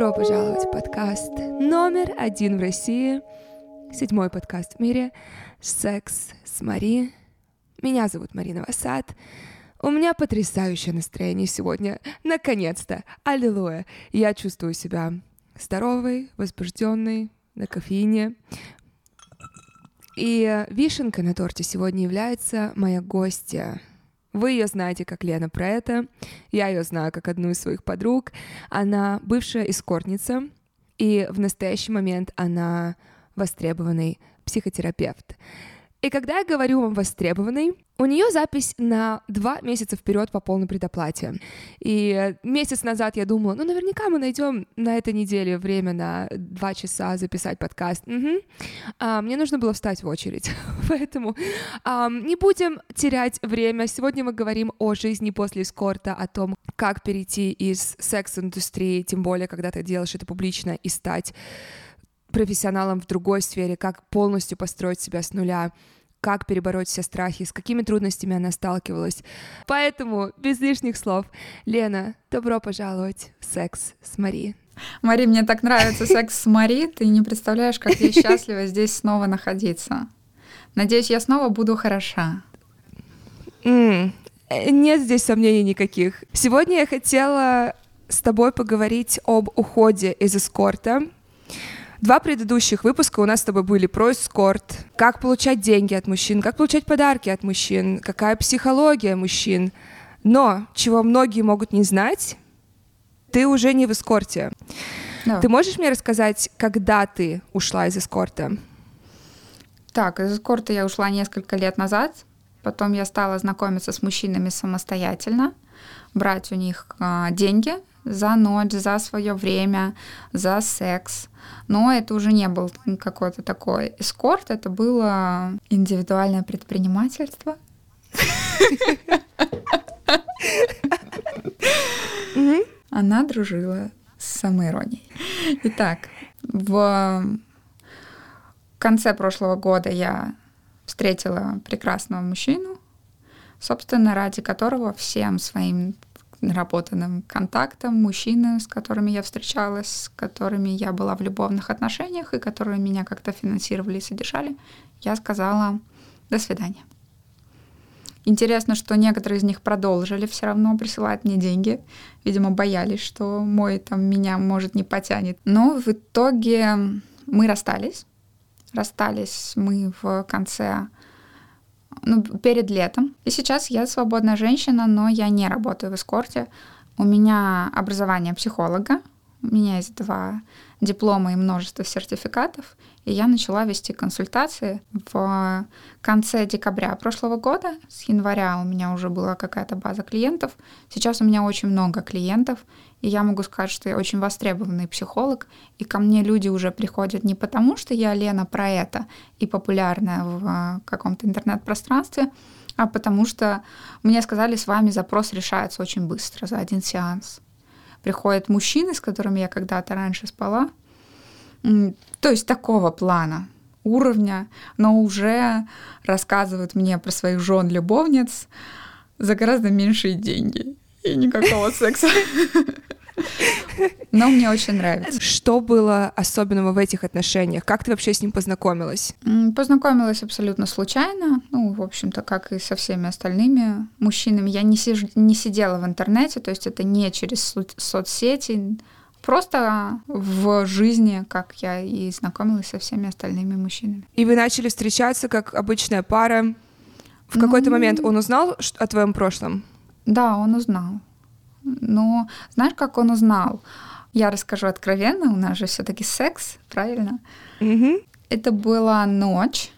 Добро пожаловать в подкаст номер один в России, седьмой подкаст в мире «Секс с Мари». Меня зовут Марина Васад. У меня потрясающее настроение сегодня. Наконец-то! Аллилуйя! Я чувствую себя здоровой, возбужденной, на кофеине. И вишенкой на торте сегодня является моя гостья, вы ее знаете как Лена про это, я ее знаю как одну из своих подруг. Она бывшая эскортница, и в настоящий момент она востребованный психотерапевт. И когда я говорю вам востребованный, у нее запись на два месяца вперед по полной предоплате. И месяц назад я думала, ну, наверняка мы найдем на этой неделе время на два часа записать подкаст. Угу. А, мне нужно было встать в очередь, поэтому а, не будем терять время. Сегодня мы говорим о жизни после эскорта, о том, как перейти из секс-индустрии, тем более, когда ты делаешь это публично, и стать профессионалом в другой сфере, как полностью построить себя с нуля, как перебороть все страхи, с какими трудностями она сталкивалась. Поэтому, без лишних слов, Лена, добро пожаловать в секс с Мари. Мари, мне так нравится секс с Мари, ты не представляешь, как я счастлива здесь снова находиться. Надеюсь, я снова буду хороша. Mm, нет здесь сомнений никаких. Сегодня я хотела с тобой поговорить об уходе из эскорта, Два предыдущих выпуска у нас с тобой были про эскорт, как получать деньги от мужчин, как получать подарки от мужчин, какая психология мужчин. Но чего многие могут не знать, ты уже не в эскорте. Да. Ты можешь мне рассказать, когда ты ушла из эскорта? Так, из эскорта я ушла несколько лет назад. Потом я стала знакомиться с мужчинами самостоятельно, брать у них а, деньги за ночь, за свое время, за секс. Но это уже не был какой-то такой эскорт, это было индивидуальное предпринимательство. Она дружила с самоиронией. Итак, в конце прошлого года я встретила прекрасного мужчину, собственно, ради которого всем своим наработанным контактом мужчины, с которыми я встречалась, с которыми я была в любовных отношениях и которые меня как-то финансировали и содержали, я сказала «до свидания». Интересно, что некоторые из них продолжили все равно присылать мне деньги. Видимо, боялись, что мой там меня, может, не потянет. Но в итоге мы расстались. Расстались мы в конце ну, перед летом. И сейчас я свободная женщина, но я не работаю в эскорте. У меня образование психолога, у меня есть два диплома и множество сертификатов, и я начала вести консультации в конце декабря прошлого года. С января у меня уже была какая-то база клиентов. Сейчас у меня очень много клиентов, и я могу сказать, что я очень востребованный психолог, и ко мне люди уже приходят не потому, что я Лена про это и популярная в каком-то интернет-пространстве, а потому что мне сказали, с вами запрос решается очень быстро, за один сеанс. Приходят мужчины, с которыми я когда-то раньше спала, то есть такого плана, уровня, но уже рассказывают мне про своих жен-любовниц за гораздо меньшие деньги и никакого секса. Но мне очень нравится. Что было особенного в этих отношениях? Как ты вообще с ним познакомилась? Познакомилась абсолютно случайно. Ну, в общем-то, как и со всеми остальными мужчинами. Я не, сиж... не сидела в интернете, то есть это не через со- соцсети, просто в жизни, как я и знакомилась со всеми остальными мужчинами. И вы начали встречаться как обычная пара. В ну... какой-то момент он узнал о твоем прошлом? Да, он узнал. Но знаешь, как он узнал? Я расскажу откровенно, у нас же все-таки секс, правильно? Mm-hmm. Это была ночь.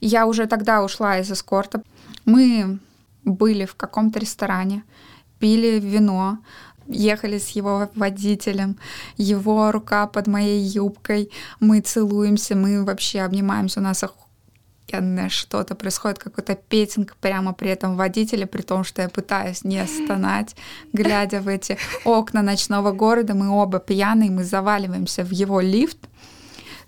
Я уже тогда ушла из эскорта. Мы были в каком-то ресторане, пили вино, ехали с его водителем, его рука под моей юбкой, мы целуемся, мы вообще обнимаемся, у нас охуенное что-то происходит, какой-то петинг прямо при этом водителе, при том, что я пытаюсь не стонать, глядя в эти окна ночного города, мы оба пьяные, мы заваливаемся в его лифт,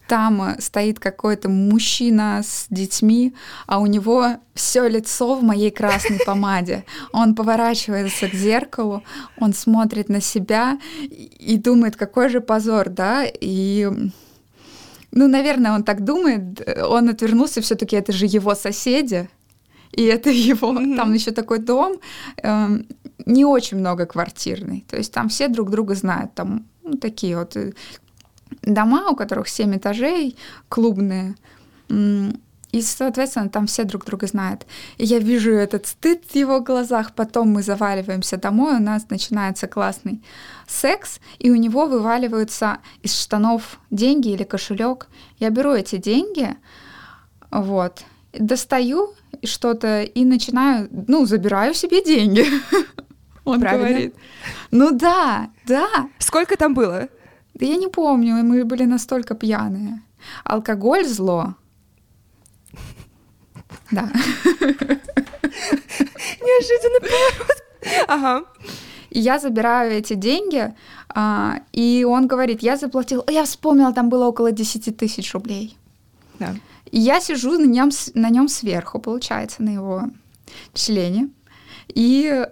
там стоит какой-то мужчина с детьми, а у него все лицо в моей красной помаде. Он поворачивается к зеркалу, он смотрит на себя и думает, какой же позор, да, и ну, наверное, он так думает, он отвернулся, все-таки это же его соседи, и это его, mm-hmm. там еще такой дом, э, не очень много квартирный, то есть там все друг друга знают, там ну, такие вот э, дома, у которых семь этажей, клубные, и, соответственно, там все друг друга знают. И я вижу этот стыд в его глазах, потом мы заваливаемся домой, у нас начинается классный секс, и у него вываливаются из штанов деньги или кошелек. Я беру эти деньги, вот, достаю что-то и начинаю, ну, забираю себе деньги. Он Правильно. говорит. Ну да, да. Сколько там было? Да я не помню, мы были настолько пьяные. Алкоголь зло. Да. Неожиданный поворот. Ага. И я забираю эти деньги, а, и он говорит, я заплатил, я вспомнила, там было около 10 тысяч рублей. Да. И я сижу на нем, на нем сверху, получается, на его члене. И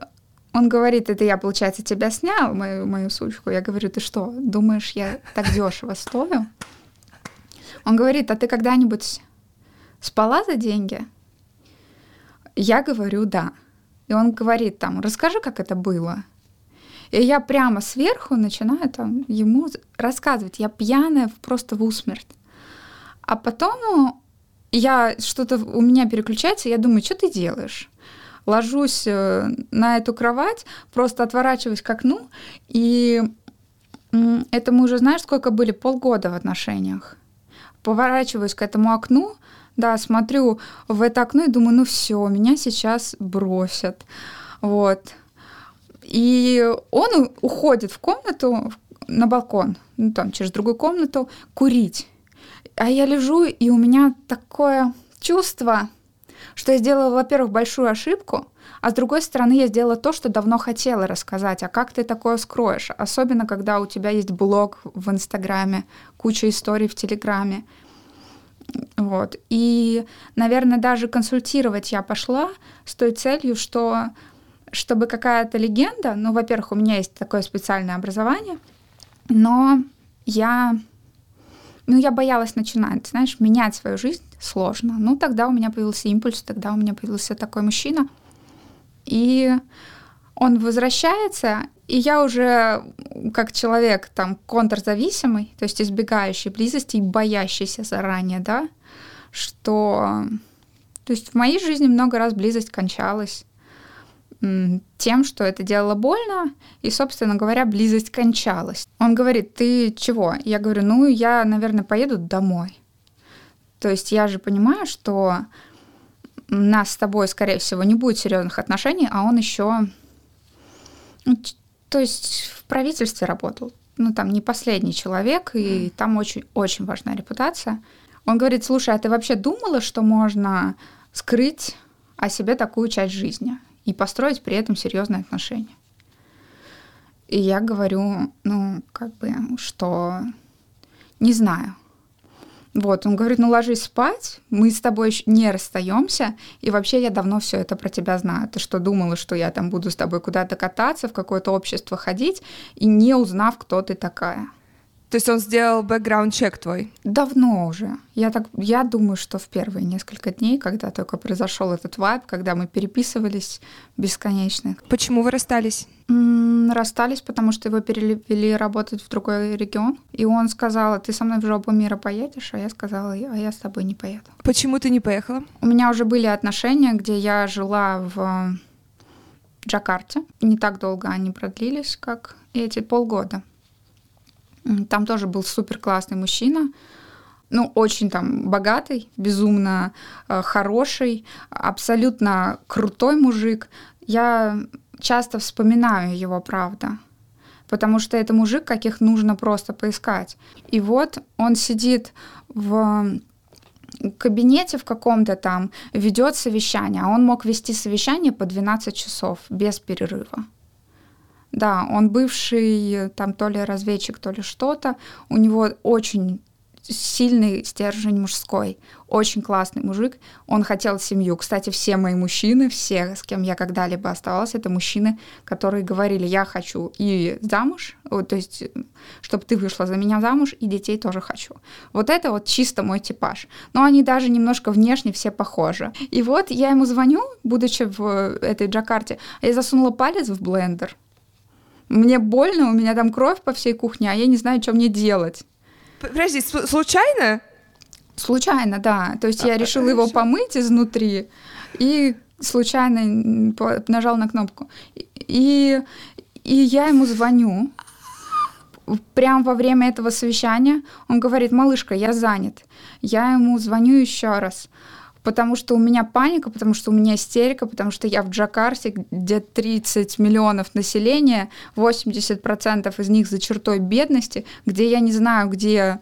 он говорит, это я, получается, тебя снял, мою, мою сучку. Я говорю, ты что, думаешь, я так дешево стою? Он говорит, а ты когда-нибудь спала за деньги? Я говорю, да. И он говорит там, расскажи, как это было. И я прямо сверху начинаю там ему рассказывать. Я пьяная просто в усмерть. А потом я что-то у меня переключается, я думаю, что ты делаешь? Ложусь э, на эту кровать, просто отворачиваюсь к окну, и это мы уже, знаешь, сколько были? Полгода в отношениях. Поворачиваюсь к этому окну, да, смотрю в это окно и думаю, ну все, меня сейчас бросят. Вот. И он уходит в комнату, на балкон, ну там через другую комнату, курить. А я лежу, и у меня такое чувство, что я сделала, во-первых, большую ошибку, а с другой стороны, я сделала то, что давно хотела рассказать. А как ты такое скроешь? Особенно, когда у тебя есть блог в Инстаграме, куча историй в Телеграме. Вот. И, наверное, даже консультировать я пошла с той целью, что чтобы какая-то легенда, ну, во-первых, у меня есть такое специальное образование, но я, ну, я боялась начинать, знаешь, менять свою жизнь сложно. Ну, тогда у меня появился импульс, тогда у меня появился такой мужчина, и он возвращается, и я уже как человек там контрзависимый, то есть избегающий близости и боящийся заранее, да, что... То есть в моей жизни много раз близость кончалась тем, что это делало больно, и, собственно говоря, близость кончалась. Он говорит, ты чего? Я говорю, ну, я, наверное, поеду домой. То есть я же понимаю, что нас с тобой, скорее всего, не будет серьезных отношений, а он еще ну, то есть в правительстве работал. Ну, там не последний человек, и там очень-очень важна репутация. Он говорит, слушай, а ты вообще думала, что можно скрыть о себе такую часть жизни и построить при этом серьезные отношения? И я говорю, ну, как бы, что не знаю. Вот, он говорит, ну ложись спать, мы с тобой не расстаемся, и вообще я давно все это про тебя знаю. Ты что, думала, что я там буду с тобой куда-то кататься, в какое-то общество ходить, и не узнав, кто ты такая? То есть он сделал бэкграунд-чек твой? Давно уже. Я, так, я думаю, что в первые несколько дней, когда только произошел этот вайб, когда мы переписывались бесконечно. Почему вы расстались? М-м, расстались, потому что его перевели работать в другой регион. И он сказал, ты со мной в жопу мира поедешь? А я сказала, а я с тобой не поеду. Почему ты не поехала? У меня уже были отношения, где я жила в Джакарте. Не так долго они продлились, как эти полгода. Там тоже был супер классный мужчина, ну, очень там богатый, безумно э, хороший, абсолютно крутой мужик. Я часто вспоминаю его, правда, потому что это мужик, каких нужно просто поискать. И вот он сидит в кабинете в каком-то там, ведет совещание, а он мог вести совещание по 12 часов без перерыва. Да, он бывший там то ли разведчик, то ли что-то. У него очень сильный стержень мужской. Очень классный мужик. Он хотел семью. Кстати, все мои мужчины, все, с кем я когда-либо оставалась, это мужчины, которые говорили, я хочу и замуж, то есть, чтобы ты вышла за меня замуж, и детей тоже хочу. Вот это вот чисто мой типаж. Но они даже немножко внешне все похожи. И вот я ему звоню, будучи в этой Джакарте, а я засунула палец в блендер. Мне больно, у меня там кровь по всей кухне, а я не знаю, что мне делать. Подожди, случайно? Случайно, да. То есть а, я решила его помыть изнутри и случайно нажал на кнопку. И, и я ему звоню. Прям во время этого совещания он говорит, малышка, я занят. Я ему звоню еще раз потому что у меня паника, потому что у меня истерика, потому что я в Джакарте, где 30 миллионов населения, 80% из них за чертой бедности, где я не знаю, где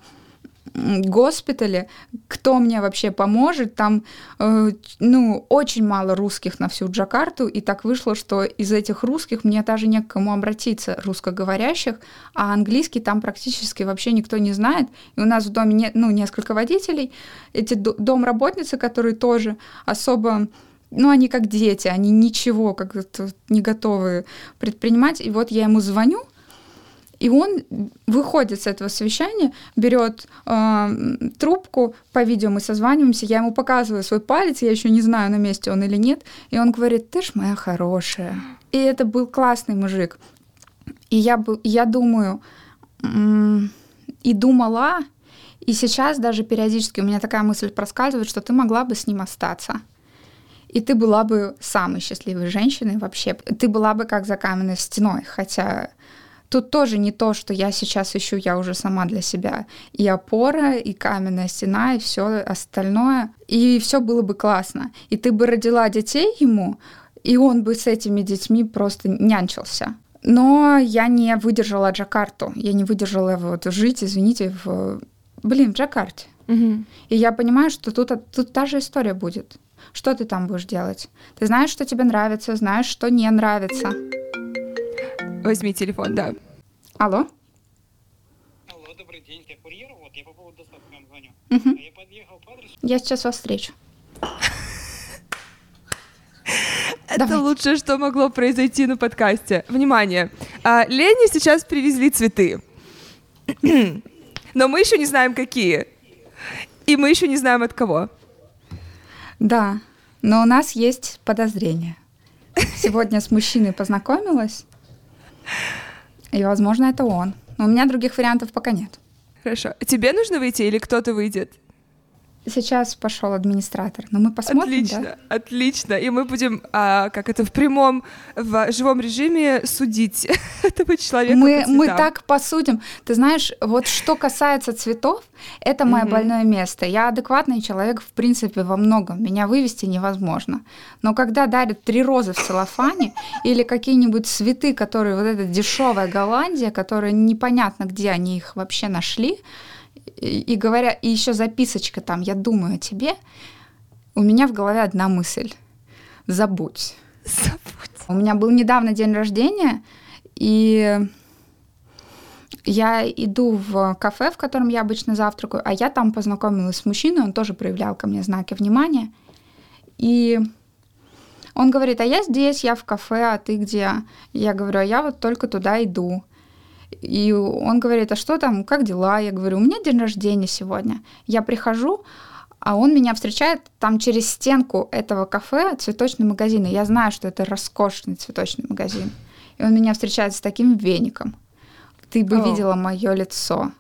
госпитале, кто мне вообще поможет, там, э, ну, очень мало русских на всю Джакарту, и так вышло, что из этих русских мне даже не к кому обратиться, русскоговорящих, а английский там практически вообще никто не знает, и у нас в доме, не, ну, несколько водителей, эти домработницы, которые тоже особо ну, они как дети, они ничего как не готовы предпринимать. И вот я ему звоню, и он выходит с этого совещания, берет э, трубку, по видео мы созваниваемся, я ему показываю свой палец, я еще не знаю, на месте он или нет, и он говорит, ты ж моя хорошая. И это был классный мужик. И я, я думаю, и думала, и сейчас даже периодически у меня такая мысль проскальзывает, что ты могла бы с ним остаться. И ты была бы самой счастливой женщиной вообще. Ты была бы как за каменной стеной, хотя Тут тоже не то, что я сейчас ищу, я уже сама для себя. И опора, и каменная стена, и все остальное. И все было бы классно. И ты бы родила детей ему, и он бы с этими детьми просто нянчился. Но я не выдержала Джакарту. Я не выдержала вот жить, извините, в... Блин, в Джакарте. Угу. И я понимаю, что тут, тут та же история будет. Что ты там будешь делать? Ты знаешь, что тебе нравится, знаешь, что не нравится. Возьми телефон, да. Алло. Алло, добрый день, я курьер, вот, я по поводу доставки вам звоню. Угу. Я подъехал по адресу. Я сейчас вас встречу. Это лучшее, что могло произойти на подкасте. Внимание, а, Лене сейчас привезли цветы, но мы еще не знаем, какие. И мы еще не знаем, от кого. Да, но у нас есть подозрение. Сегодня с мужчиной познакомилась, и, возможно, это он. Но у меня других вариантов пока нет. Хорошо. Тебе нужно выйти или кто-то выйдет? Сейчас пошел администратор, но мы посмотрим. Отлично, да? отлично. И мы будем, а, как это в прямом, в живом режиме судить этого человека. Мы, мы так посудим. Ты знаешь, вот что касается цветов, это мое mm-hmm. больное место. Я адекватный человек, в принципе, во многом. Меня вывести невозможно. Но когда дарят три розы в целлофане или какие-нибудь цветы, которые вот эта дешевая Голландия, которые непонятно, где они их вообще нашли, и, и говоря, и еще записочка там, я думаю о тебе, у меня в голове одна мысль. Забудь. Забудь. У меня был недавно день рождения, и я иду в кафе, в котором я обычно завтракаю, а я там познакомилась с мужчиной, он тоже проявлял ко мне знаки внимания. И он говорит, а я здесь, я в кафе, а ты где? Я говорю, а я вот только туда иду. И он говорит, а что там, как дела? Я говорю, у меня день рождения сегодня. Я прихожу, а он меня встречает там через стенку этого кафе цветочный магазин. И я знаю, что это роскошный цветочный магазин. И он меня встречает с таким веником. Ты бы О. видела мое лицо.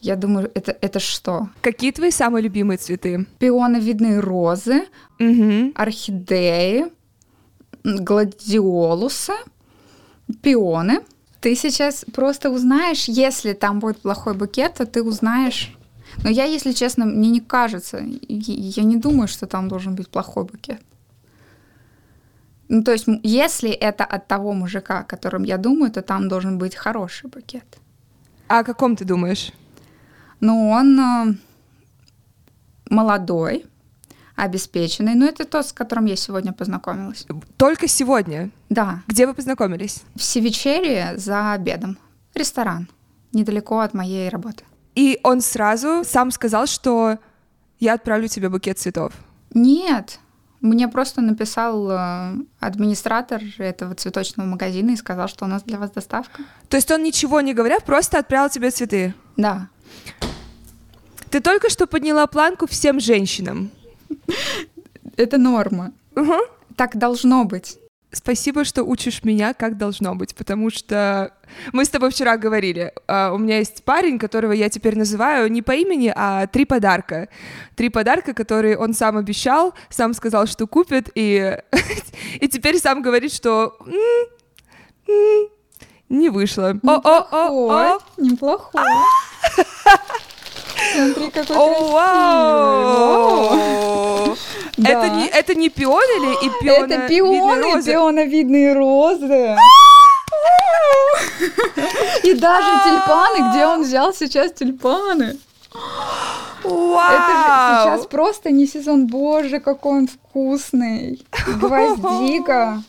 Я думаю, это, это что? Какие твои самые любимые цветы? Пионовидные розы, угу. орхидеи, гладиолусы, пионы — ты сейчас просто узнаешь, если там будет плохой букет, то ты узнаешь. Но я, если честно, мне не кажется, я не думаю, что там должен быть плохой букет. Ну, то есть, если это от того мужика, о котором я думаю, то там должен быть хороший букет. А о каком ты думаешь? Ну, он э, молодой, обеспеченный. Но это тот, с которым я сегодня познакомилась. Только сегодня? Да. Где вы познакомились? В Севичере за обедом. Ресторан. Недалеко от моей работы. И он сразу сам сказал, что я отправлю тебе букет цветов. Нет, мне просто написал э, администратор этого цветочного магазина и сказал, что у нас для вас доставка. То есть он ничего не говоря, просто отправил тебе цветы? Да. Ты только что подняла планку всем женщинам. Это норма. Угу. Так должно быть. Спасибо, что учишь меня, как должно быть, потому что мы с тобой вчера говорили. Uh, у меня есть парень, которого я теперь называю не по имени, а три подарка. Три подарка, которые он сам обещал, сам сказал, что купит, и, и теперь сам говорит, что не вышло. Неплохой, неплохой. Смотри, какой О, вау! Это не, это не пионы или и пиона Это пионы, пионовидные розы. И даже тюльпаны, где он взял сейчас тюльпаны? Вау! Это же сейчас просто не сезон. Боже, какой он вкусный. Гвоздика.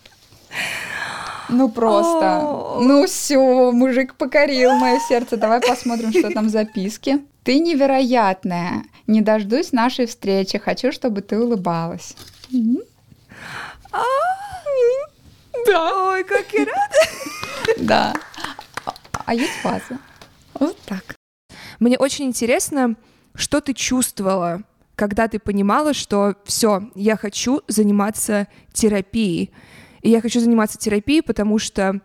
Ну просто. Ну все, мужик покорил мое сердце. Давай посмотрим, что там в записке. Ты невероятная. Не дождусь нашей встречи. Хочу, чтобы ты улыбалась. Да. Ой, как я рада. Да. А есть фаза. Вот так. Мне очень интересно, что ты чувствовала, когда ты понимала, что все, я хочу заниматься терапией. И я хочу заниматься терапией, потому что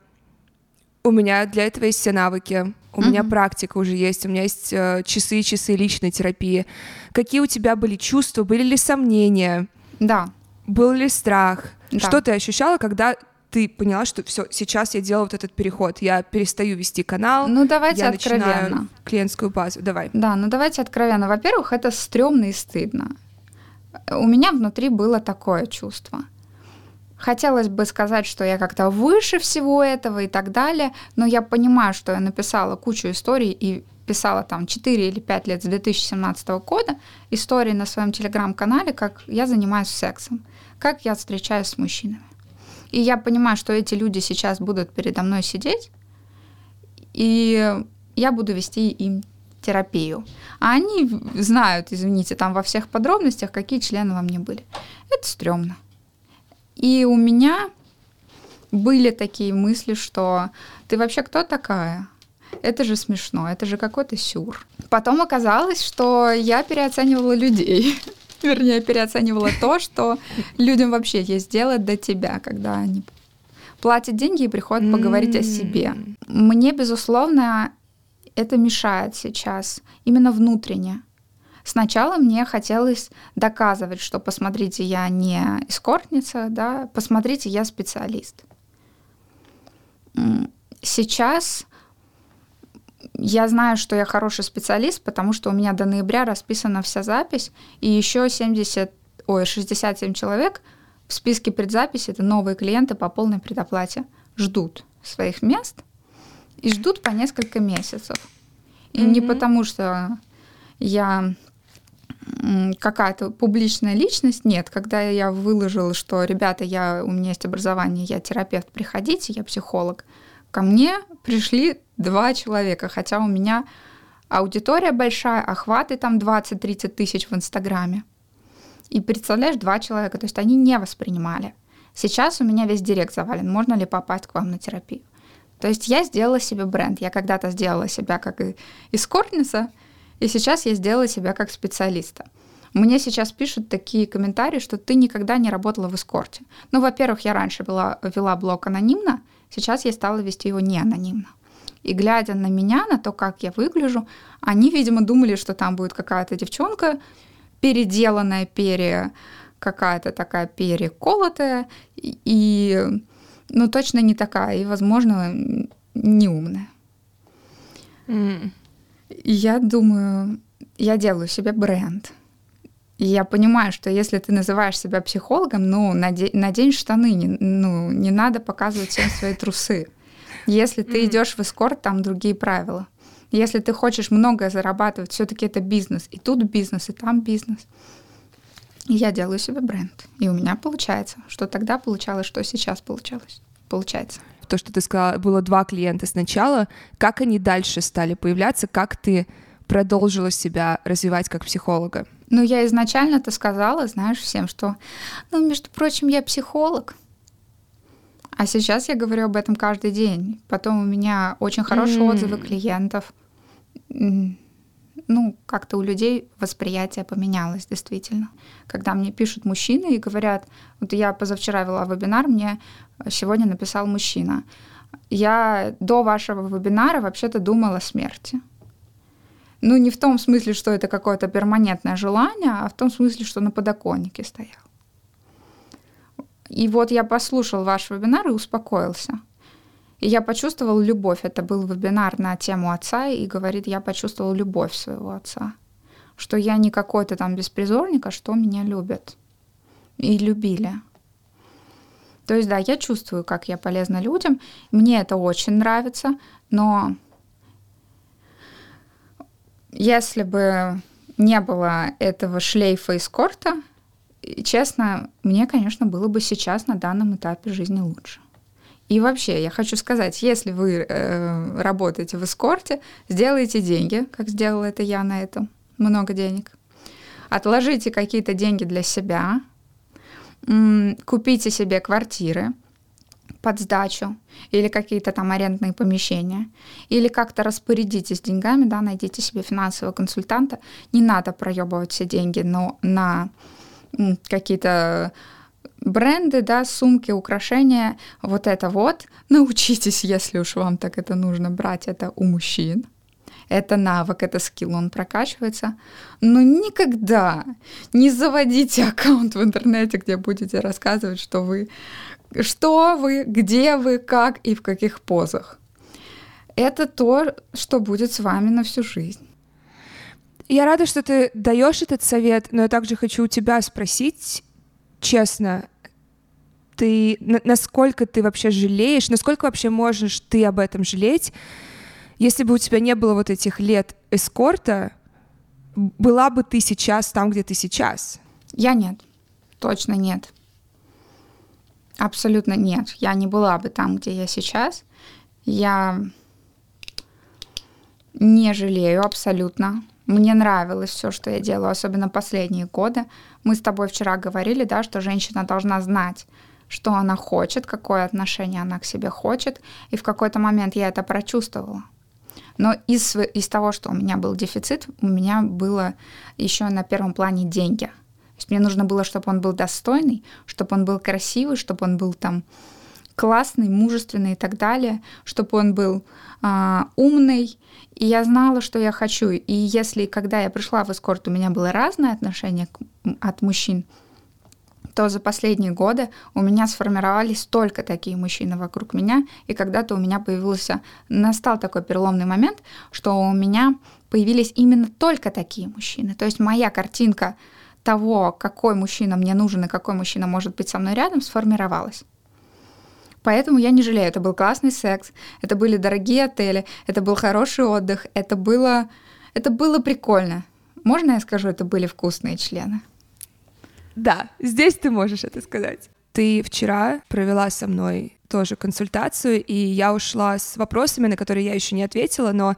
у меня для этого есть все навыки, у mm-hmm. меня практика уже есть, у меня есть э, часы и часы личной терапии. Какие у тебя были чувства, были ли сомнения? Да. Был ли страх? Да. Что ты ощущала, когда ты поняла, что все, сейчас я делаю вот этот переход, я перестаю вести канал, ну давайте я откровенно. начинаю клиентскую базу, давай. Да, ну давайте откровенно. Во-первых, это стрёмно и стыдно. У меня внутри было такое чувство. Хотелось бы сказать, что я как-то выше всего этого и так далее, но я понимаю, что я написала кучу историй и писала там 4 или 5 лет с 2017 года истории на своем телеграм-канале, как я занимаюсь сексом, как я встречаюсь с мужчинами. И я понимаю, что эти люди сейчас будут передо мной сидеть, и я буду вести им терапию. А они знают, извините, там во всех подробностях, какие члены во мне были. Это стрёмно. И у меня были такие мысли, что ты вообще кто такая? Это же смешно, это же какой-то сюр. Потом оказалось, что я переоценивала людей. Вернее, переоценивала то, что людям вообще есть дело до тебя, когда они платят деньги и приходят поговорить о себе. Мне, безусловно, это мешает сейчас, именно внутренне. Сначала мне хотелось доказывать, что посмотрите, я не эскортница, да, посмотрите, я специалист. Сейчас я знаю, что я хороший специалист, потому что у меня до ноября расписана вся запись, и еще 70, ой, 67 человек в списке предзаписи, это новые клиенты по полной предоплате, ждут своих мест и ждут по несколько месяцев. И mm-hmm. не потому, что я какая-то публичная личность, нет. Когда я выложила, что, ребята, я, у меня есть образование, я терапевт, приходите, я психолог, ко мне пришли два человека, хотя у меня аудитория большая, охваты там 20-30 тысяч в Инстаграме. И представляешь, два человека, то есть они не воспринимали. Сейчас у меня весь директ завален, можно ли попасть к вам на терапию. То есть я сделала себе бренд. Я когда-то сделала себя как эскортница, и сейчас я сделала себя как специалиста. Мне сейчас пишут такие комментарии, что ты никогда не работала в эскорте. Ну, во-первых, я раньше вела, вела блог анонимно, сейчас я стала вести его не анонимно. И глядя на меня, на то, как я выгляжу, они, видимо, думали, что там будет какая-то девчонка, переделанная, пере какая-то такая переколотая, и, ну, точно не такая, и, возможно, неумная. Mm. Я думаю, я делаю себе бренд. И я понимаю, что если ты называешь себя психологом, ну, надень, надень штаны, не, ну, не надо показывать всем свои трусы. Если ты mm-hmm. идешь в эскорт, там другие правила. Если ты хочешь многое зарабатывать, все-таки это бизнес. И тут бизнес, и там бизнес. И я делаю себе бренд. И у меня получается. Что тогда получалось, что сейчас получалось. Получается то, что ты сказала, было два клиента сначала, как они дальше стали появляться, как ты продолжила себя развивать как психолога? Ну, я изначально-то сказала, знаешь, всем, что, ну, между прочим, я психолог. А сейчас я говорю об этом каждый день. Потом у меня очень хорошие mm. отзывы клиентов. Ну, как-то у людей восприятие поменялось, действительно. Когда мне пишут мужчины и говорят, вот я позавчера вела вебинар, мне сегодня написал мужчина. Я до вашего вебинара вообще-то думала о смерти. Ну, не в том смысле, что это какое-то перманентное желание, а в том смысле, что на подоконнике стоял. И вот я послушал ваш вебинар и успокоился. И я почувствовал любовь. Это был вебинар на тему отца, и говорит, я почувствовал любовь своего отца. Что я не какой-то там беспризорник, а что меня любят. И любили. То есть, да, я чувствую, как я полезна людям. Мне это очень нравится, но если бы не было этого шлейфа эскорта, честно, мне, конечно, было бы сейчас на данном этапе жизни лучше. И вообще, я хочу сказать, если вы э, работаете в эскорте, сделайте деньги, как сделала это я на этом, много денег. Отложите какие-то деньги для себя, купите себе квартиры, под сдачу или какие-то там арендные помещения, или как-то распорядитесь деньгами, да, найдите себе финансового консультанта. Не надо проебывать все деньги но на какие-то бренды, да, сумки, украшения, вот это вот. Научитесь, если уж вам так это нужно, брать это у мужчин. Это навык, это скилл, он прокачивается. Но никогда не заводите аккаунт в интернете, где будете рассказывать, что вы что вы, где вы, как и в каких позах. Это то, что будет с вами на всю жизнь. Я рада, что ты даешь этот совет, но я также хочу у тебя спросить, честно, ты насколько ты вообще жалеешь, насколько вообще можешь ты об этом жалеть, если бы у тебя не было вот этих лет эскорта, была бы ты сейчас там, где ты сейчас? Я нет, точно нет. Абсолютно нет. Я не была бы там, где я сейчас. Я не жалею абсолютно. Мне нравилось все, что я делаю, особенно последние годы. Мы с тобой вчера говорили, да, что женщина должна знать, что она хочет, какое отношение она к себе хочет. И в какой-то момент я это прочувствовала. Но из, из того, что у меня был дефицит, у меня было еще на первом плане деньги – то есть мне нужно было, чтобы он был достойный, чтобы он был красивый, чтобы он был там классный, мужественный и так далее, чтобы он был а, умный. И я знала, что я хочу. И если, когда я пришла в эскорт, у меня было разное отношение к, от мужчин, то за последние годы у меня сформировались только такие мужчины вокруг меня, и когда-то у меня появился, настал такой переломный момент, что у меня появились именно только такие мужчины. То есть моя картинка того, какой мужчина мне нужен и какой мужчина может быть со мной рядом, сформировалась. Поэтому я не жалею. Это был классный секс, это были дорогие отели, это был хороший отдых, это было, это было прикольно. Можно я скажу, это были вкусные члены? Да, здесь ты можешь это сказать. Ты вчера провела со мной тоже консультацию, и я ушла с вопросами, на которые я еще не ответила, но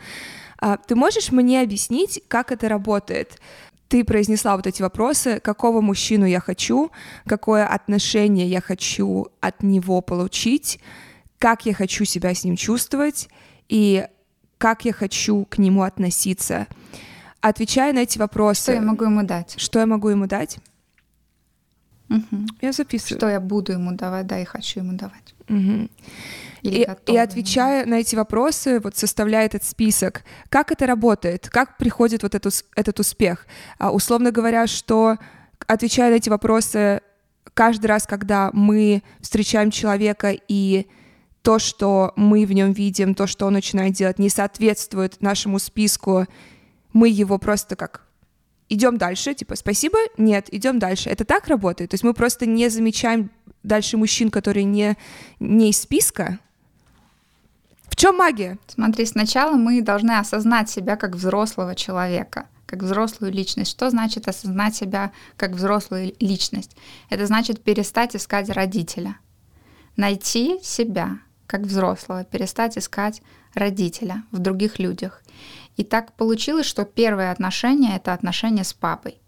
а, ты можешь мне объяснить, как это работает? ты произнесла вот эти вопросы, какого мужчину я хочу, какое отношение я хочу от него получить, как я хочу себя с ним чувствовать и как я хочу к нему относиться. Отвечая на эти вопросы... Что я могу ему дать? Что я могу ему дать? Угу. Я записываю. Что я буду ему давать, да, и хочу ему давать. Угу. И, и отвечая на эти вопросы, вот составляя этот список, как это работает, как приходит вот эту, этот успех. А, условно говоря, что отвечая на эти вопросы, каждый раз, когда мы встречаем человека и то, что мы в нем видим, то, что он начинает делать, не соответствует нашему списку, мы его просто как идем дальше, типа спасибо, нет, идем дальше. Это так работает? То есть мы просто не замечаем дальше мужчин, которые не, не из списка, в чем магия? Смотри, сначала мы должны осознать себя как взрослого человека, как взрослую личность. Что значит осознать себя как взрослую личность? Это значит перестать искать родителя. Найти себя как взрослого, перестать искать родителя в других людях. И так получилось, что первые отношения — это отношения с папой.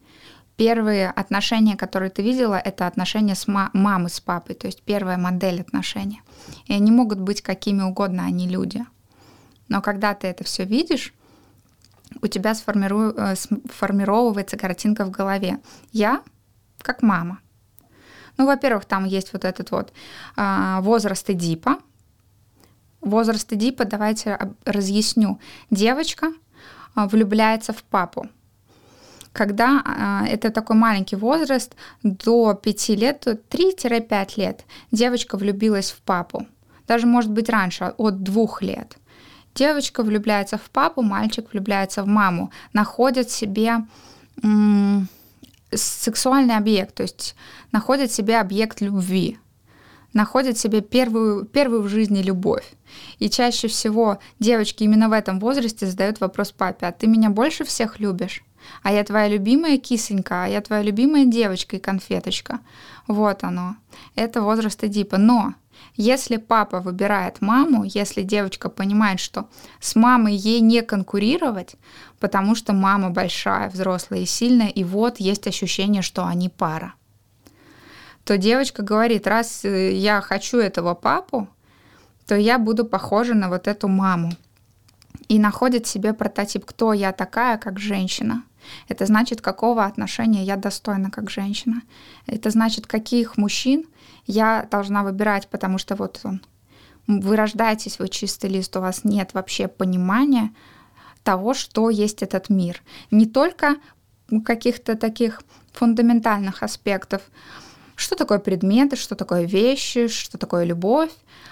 Первые отношения, которые ты видела, это отношения с ма- мамой с папой, то есть первая модель отношений. И они могут быть какими угодно, они люди. Но когда ты это все видишь, у тебя сформиру... Э, сформировывается картинка в голове. Я как мама. Ну, во-первых, там есть вот этот вот а, возраст Эдипа. Возраст Эдипа, давайте разъясню. Девочка а, влюбляется в папу. Когда а, это такой маленький возраст, до 5 лет, 3-5 лет, девочка влюбилась в папу. Даже, может быть, раньше, от двух лет. Девочка влюбляется в папу, мальчик влюбляется в маму, находят себе сексуальный объект, то есть находят себе объект любви, находят себе первую, первую в жизни любовь. И чаще всего девочки именно в этом возрасте задают вопрос папе, а ты меня больше всех любишь? А я твоя любимая кисонька, а я твоя любимая девочка и конфеточка. Вот оно. Это возраст Эдипа. Но если папа выбирает маму, если девочка понимает, что с мамой ей не конкурировать, потому что мама большая, взрослая и сильная, и вот есть ощущение, что они пара, то девочка говорит, раз э, я хочу этого папу, то я буду похожа на вот эту маму. И находит себе прототип, кто я такая, как женщина. Это значит, какого отношения я достойна как женщина. Это значит, каких мужчин я должна выбирать, потому что вот он, вы рождаетесь, вы чистый лист, у вас нет вообще понимания того, что есть этот мир. Не только каких-то таких фундаментальных аспектов, что такое предметы, что такое вещи, что такое любовь,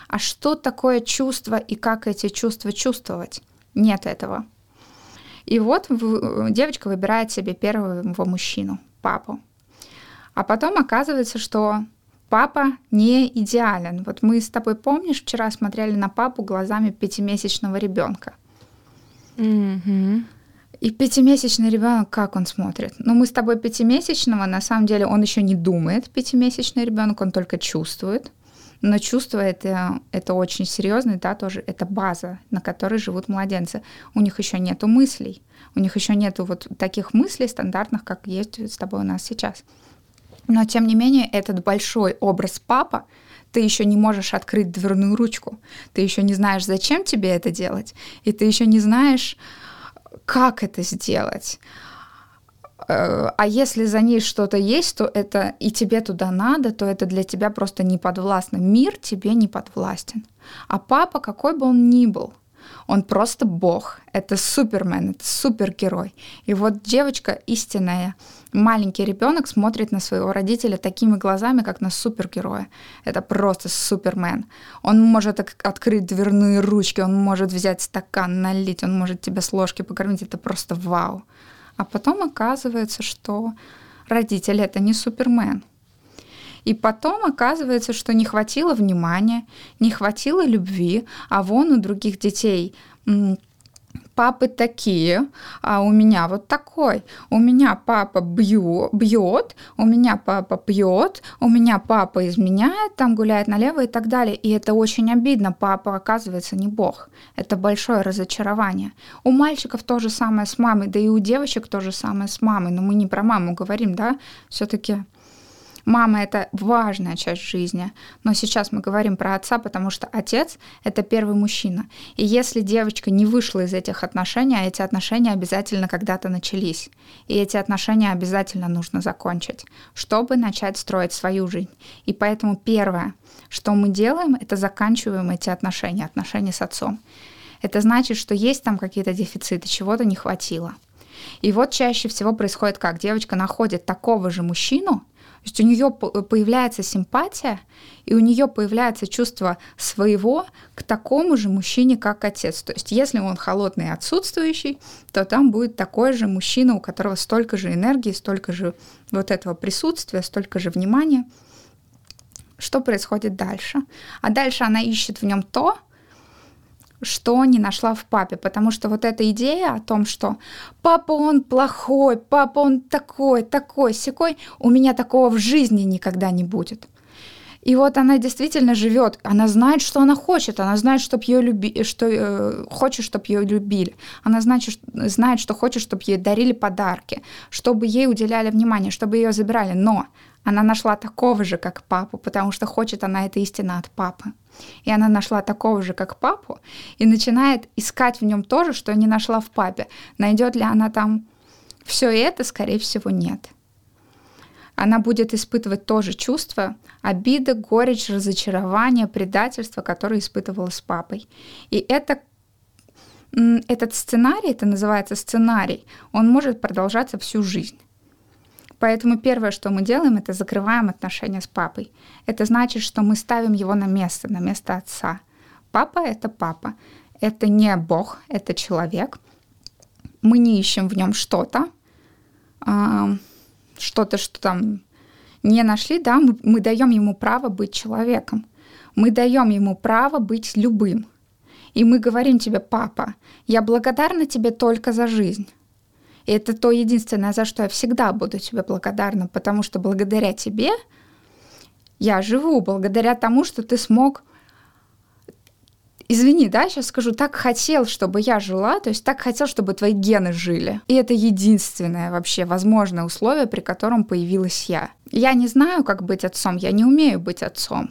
а что такое чувство и как эти чувства чувствовать. Нет этого. И вот девочка выбирает себе первого мужчину, папу. А потом оказывается, что папа не идеален. Вот мы с тобой, помнишь, вчера смотрели на папу глазами пятимесячного ребенка. Mm-hmm. И пятимесячный ребенок, как он смотрит? Ну, мы с тобой пятимесячного, на самом деле, он еще не думает, пятимесячный ребенок, он только чувствует. Но чувство это, это очень серьезно, да, тоже это база, на которой живут младенцы. У них еще нету мыслей, у них еще нету вот таких мыслей стандартных, как есть с тобой у нас сейчас. Но тем не менее, этот большой образ папа, ты еще не можешь открыть дверную ручку, ты еще не знаешь, зачем тебе это делать, и ты еще не знаешь, как это сделать. Э, а если за ней что-то есть, то это и тебе туда надо, то это для тебя просто не подвластно. Мир тебе не подвластен. А папа, какой бы он ни был, он просто бог. Это супермен, это супергерой. И вот девочка истинная, маленький ребенок смотрит на своего родителя такими глазами, как на супергероя. Это просто супермен. Он может открыть дверные ручки, он может взять стакан, налить, он может тебя с ложки покормить. Это просто вау. А потом оказывается, что родитель это не супермен. И потом оказывается, что не хватило внимания, не хватило любви, а вон у других детей папы такие, а у меня вот такой. У меня папа бью, бьет, у меня папа пьет, у меня папа изменяет, там гуляет налево и так далее. И это очень обидно. Папа, оказывается, не бог. Это большое разочарование. У мальчиков то же самое с мамой, да и у девочек то же самое с мамой. Но мы не про маму говорим, да? Все-таки Мама — это важная часть жизни, но сейчас мы говорим про отца, потому что отец — это первый мужчина. И если девочка не вышла из этих отношений, а эти отношения обязательно когда-то начались, и эти отношения обязательно нужно закончить, чтобы начать строить свою жизнь. И поэтому первое, что мы делаем, это заканчиваем эти отношения, отношения с отцом. Это значит, что есть там какие-то дефициты, чего-то не хватило. И вот чаще всего происходит как? Девочка находит такого же мужчину, есть у нее появляется симпатия, и у нее появляется чувство своего к такому же мужчине, как отец. То есть если он холодный и отсутствующий, то там будет такой же мужчина, у которого столько же энергии, столько же вот этого присутствия, столько же внимания. Что происходит дальше? А дальше она ищет в нем то, что не нашла в папе, потому что вот эта идея о том, что папа он плохой, папа он такой, такой, секой, у меня такого в жизни никогда не будет. И вот она действительно живет, она знает, что она хочет, она знает, чтобы ее люби, что э, хочет, чтобы ее любили, она знает, знает, что хочет, чтобы ей дарили подарки, чтобы ей уделяли внимание, чтобы ее забирали. Но она нашла такого же, как папу, потому что хочет она это истина от папы. И она нашла такого же, как папу, и начинает искать в нем то же, что не нашла в папе. Найдет ли она там все это, скорее всего, нет она будет испытывать тоже чувство обиды, горечь, разочарования, предательства, которое испытывала с папой. И это этот сценарий, это называется сценарий, он может продолжаться всю жизнь. Поэтому первое, что мы делаем, это закрываем отношения с папой. Это значит, что мы ставим его на место, на место отца. Папа — это папа. Это не Бог, это человек. Мы не ищем в нем что-то, что-то, что там не нашли, да, мы, мы даем ему право быть человеком. Мы даем ему право быть любым. И мы говорим тебе, папа, я благодарна тебе только за жизнь. И это то единственное, за что я всегда буду тебе благодарна, потому что благодаря тебе я живу, благодаря тому, что ты смог извини, да, сейчас скажу, так хотел, чтобы я жила, то есть так хотел, чтобы твои гены жили. И это единственное вообще возможное условие, при котором появилась я. Я не знаю, как быть отцом, я не умею быть отцом.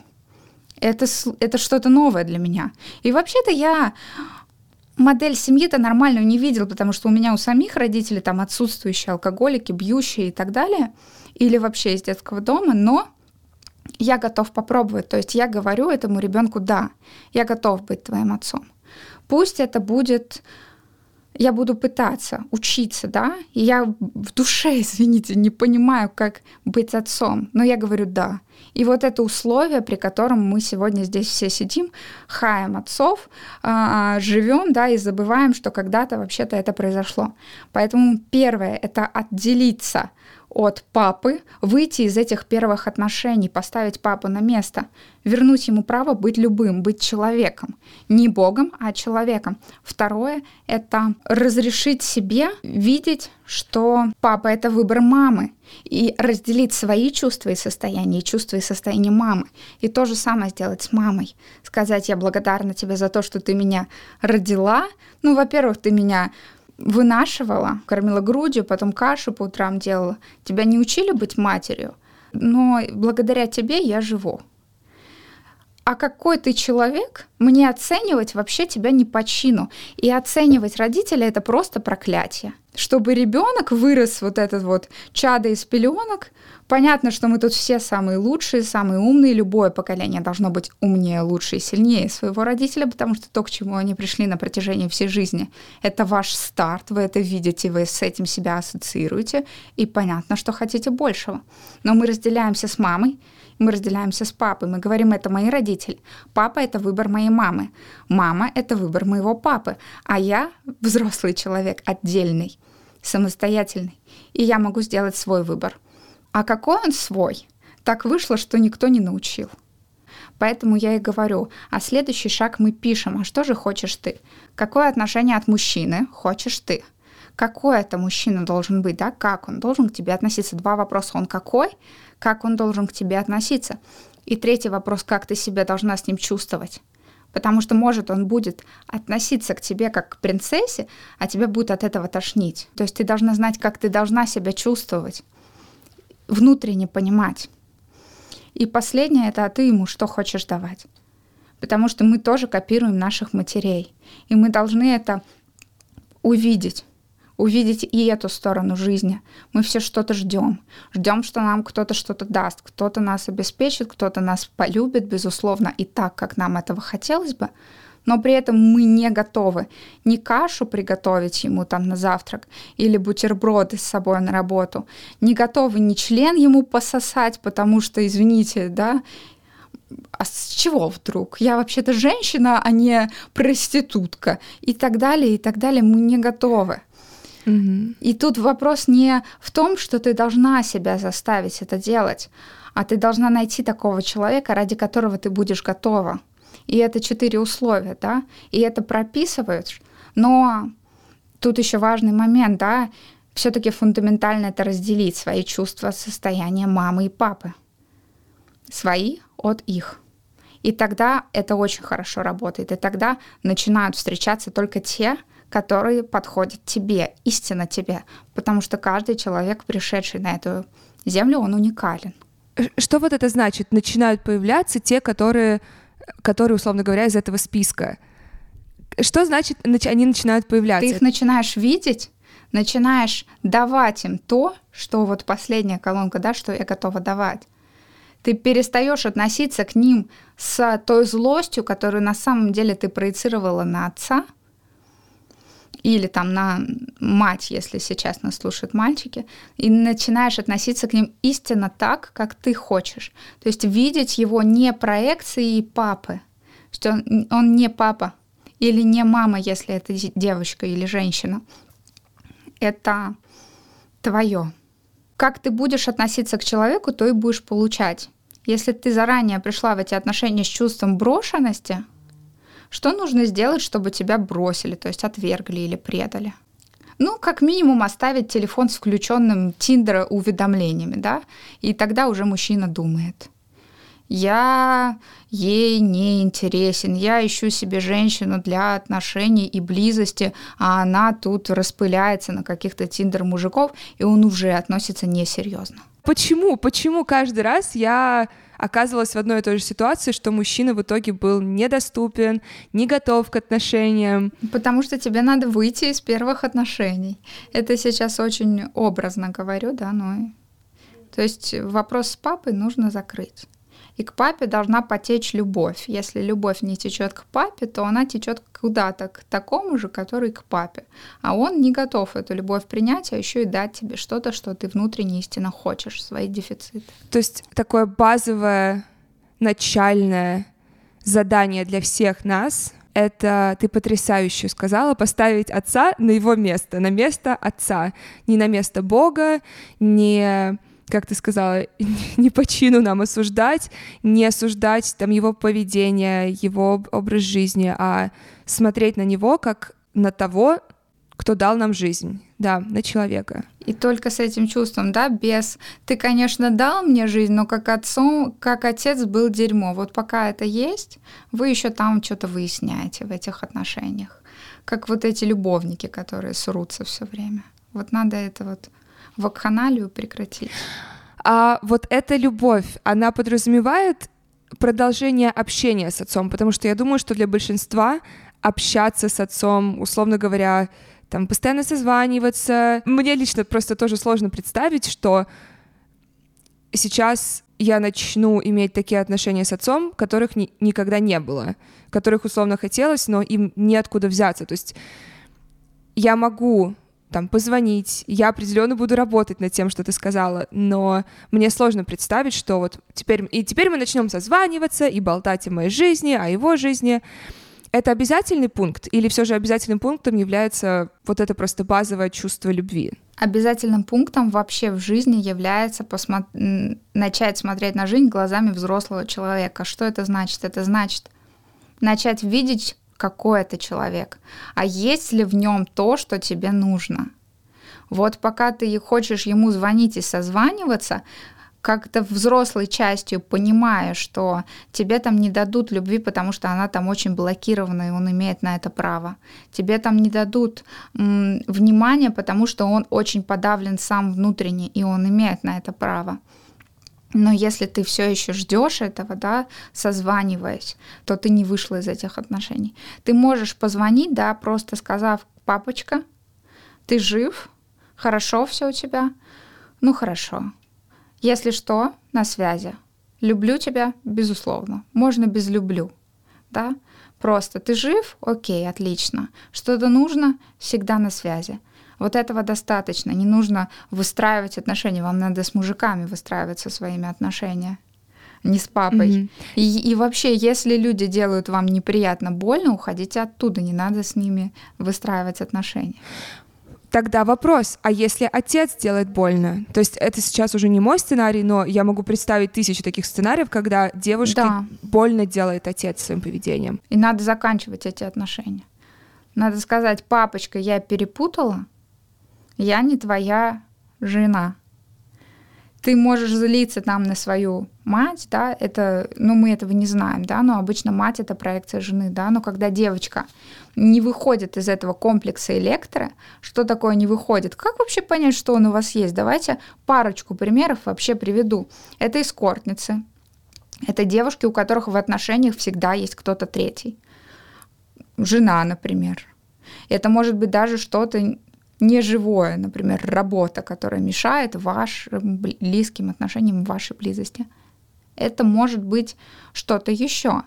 Это, это что-то новое для меня. И вообще-то я модель семьи-то нормальную не видел, потому что у меня у самих родителей там отсутствующие алкоголики, бьющие и так далее, или вообще из детского дома, но я готов попробовать. То есть я говорю этому ребенку, да, я готов быть твоим отцом. Пусть это будет я буду пытаться учиться, да, и я в душе, извините, не понимаю, как быть отцом, но я говорю да. И вот это условие, при котором мы сегодня здесь все сидим, хаем отцов, а, живем, да, и забываем, что когда-то вообще-то это произошло. Поэтому первое — это отделиться от папы, выйти из этих первых отношений, поставить папу на место, вернуть ему право быть любым, быть человеком. Не Богом, а человеком. Второе — это разрешить себе видеть, что папа — это выбор мамы, и разделить свои чувства и состояния, и чувства и состояние мамы. И то же самое сделать с мамой. Сказать, я благодарна тебе за то, что ты меня родила. Ну, во-первых, ты меня вынашивала, кормила грудью, потом кашу по утрам делала. Тебя не учили быть матерью, но благодаря тебе я живу. А какой ты человек, мне оценивать вообще тебя не по чину. И оценивать родителя это просто проклятие. Чтобы ребенок вырос вот этот вот чадо из пеленок, Понятно, что мы тут все самые лучшие, самые умные. Любое поколение должно быть умнее, лучше и сильнее своего родителя, потому что то, к чему они пришли на протяжении всей жизни, это ваш старт, вы это видите, вы с этим себя ассоциируете, и понятно, что хотите большего. Но мы разделяемся с мамой, мы разделяемся с папой, мы говорим, это мои родители. Папа — это выбор моей мамы. Мама — это выбор моего папы. А я взрослый человек, отдельный, самостоятельный. И я могу сделать свой выбор. А какой он свой? Так вышло, что никто не научил. Поэтому я и говорю, а следующий шаг мы пишем, а что же хочешь ты? Какое отношение от мужчины хочешь ты? Какой это мужчина должен быть, да? Как он должен к тебе относиться? Два вопроса. Он какой? Как он должен к тебе относиться? И третий вопрос, как ты себя должна с ним чувствовать? Потому что, может, он будет относиться к тебе как к принцессе, а тебе будет от этого тошнить. То есть ты должна знать, как ты должна себя чувствовать внутренне понимать. И последнее это, а ты ему что хочешь давать. Потому что мы тоже копируем наших матерей. И мы должны это увидеть увидеть и эту сторону жизни. Мы все что-то ждем. Ждем, что нам кто-то что-то даст, кто-то нас обеспечит, кто-то нас полюбит, безусловно, и так, как нам этого хотелось бы но при этом мы не готовы ни кашу приготовить ему там на завтрак или бутерброды с собой на работу, не готовы ни член ему пососать, потому что, извините, да, а с чего вдруг? Я вообще-то женщина, а не проститутка. И так далее, и так далее. Мы не готовы. Угу. И тут вопрос не в том, что ты должна себя заставить это делать, а ты должна найти такого человека, ради которого ты будешь готова. И это четыре условия, да, и это прописываешь. Но тут еще важный момент, да, все-таки фундаментально это разделить свои чувства, состояние мамы и папы. свои от их. И тогда это очень хорошо работает. И тогда начинают встречаться только те, которые подходят тебе, истинно тебе. Потому что каждый человек, пришедший на эту землю, он уникален. Что вот это значит? Начинают появляться те, которые, которые условно говоря, из этого списка. Что значит, они начинают появляться? Ты их начинаешь видеть, начинаешь давать им то, что вот последняя колонка, да, что я готова давать. Ты перестаешь относиться к ним с той злостью, которую на самом деле ты проецировала на отца, или там на мать, если сейчас нас слушают мальчики, и начинаешь относиться к ним истинно так, как ты хочешь. То есть видеть его не проекцией папы, что он, он не папа или не мама, если это девочка или женщина. Это твое. Как ты будешь относиться к человеку, то и будешь получать. Если ты заранее пришла в эти отношения с чувством брошенности, что нужно сделать, чтобы тебя бросили, то есть отвергли или предали? Ну, как минимум оставить телефон с включенным Тиндера уведомлениями, да, и тогда уже мужчина думает. Я ей не интересен, я ищу себе женщину для отношений и близости, а она тут распыляется на каких-то тиндер мужиков, и он уже относится несерьезно. Почему? Почему каждый раз я оказывалась в одной и той же ситуации, что мужчина в итоге был недоступен, не готов к отношениям. Потому что тебе надо выйти из первых отношений. Это сейчас очень образно говорю, да, но... То есть вопрос с папой нужно закрыть и к папе должна потечь любовь. Если любовь не течет к папе, то она течет куда-то к такому же, который к папе. А он не готов эту любовь принять, а еще и дать тебе что-то, что ты внутренне истинно хочешь, свои дефициты. То есть такое базовое, начальное задание для всех нас это ты потрясающе сказала, поставить отца на его место, на место отца, не на место Бога, не как ты сказала, не по чину нам осуждать, не осуждать там его поведение, его образ жизни, а смотреть на него как на того, кто дал нам жизнь, да, на человека. И только с этим чувством, да, без «ты, конечно, дал мне жизнь, но как отцом, как отец был дерьмо». Вот пока это есть, вы еще там что-то выясняете в этих отношениях. Как вот эти любовники, которые срутся все время. Вот надо это вот вакханалию прекратить. А вот эта любовь, она подразумевает продолжение общения с отцом, потому что я думаю, что для большинства общаться с отцом, условно говоря, там постоянно созваниваться. Мне лично просто тоже сложно представить, что сейчас я начну иметь такие отношения с отцом, которых ни, никогда не было, которых условно хотелось, но им неоткуда взяться. То есть я могу там позвонить. Я определенно буду работать над тем, что ты сказала, но мне сложно представить, что вот теперь и теперь мы начнем созваниваться и болтать о моей жизни, о его жизни. Это обязательный пункт или все же обязательным пунктом является вот это просто базовое чувство любви? Обязательным пунктом вообще в жизни является посмо... начать смотреть на жизнь глазами взрослого человека. Что это значит? Это значит начать видеть какой это человек, а есть ли в нем то, что тебе нужно. Вот пока ты хочешь ему звонить и созваниваться, как-то взрослой частью понимая, что тебе там не дадут любви, потому что она там очень блокирована, и он имеет на это право. Тебе там не дадут м, внимания, потому что он очень подавлен сам внутренне, и он имеет на это право. Но если ты все еще ждешь этого, да, созваниваясь, то ты не вышла из этих отношений. Ты можешь позвонить, да, просто сказав, папочка, ты жив, хорошо все у тебя, ну хорошо. Если что, на связи. Люблю тебя, безусловно. Можно без люблю, да. Просто ты жив, окей, отлично. Что-то нужно, всегда на связи. Вот этого достаточно. Не нужно выстраивать отношения. Вам надо с мужиками выстраивать со своими отношения не с папой. Mm-hmm. И, и вообще, если люди делают вам неприятно больно, уходите оттуда, не надо с ними выстраивать отношения. Тогда вопрос, а если отец делает больно? То есть это сейчас уже не мой сценарий, но я могу представить тысячи таких сценариев, когда девушке да. больно делает отец своим поведением. И надо заканчивать эти отношения. Надо сказать, папочка, я перепутала, я не твоя жена. ты можешь злиться там на свою мать, да, это, ну, мы этого не знаем, да, но обычно мать — это проекция жены, да, но когда девочка не выходит из этого комплекса электро, что такое не выходит? Как вообще понять, что он у вас есть? Давайте парочку примеров вообще приведу. Это эскортницы, это девушки, у которых в отношениях всегда есть кто-то третий. Жена, например. Это может быть даже что-то неживое, например, работа, которая мешает вашим близким отношениям, вашей близости. Это может быть что-то еще.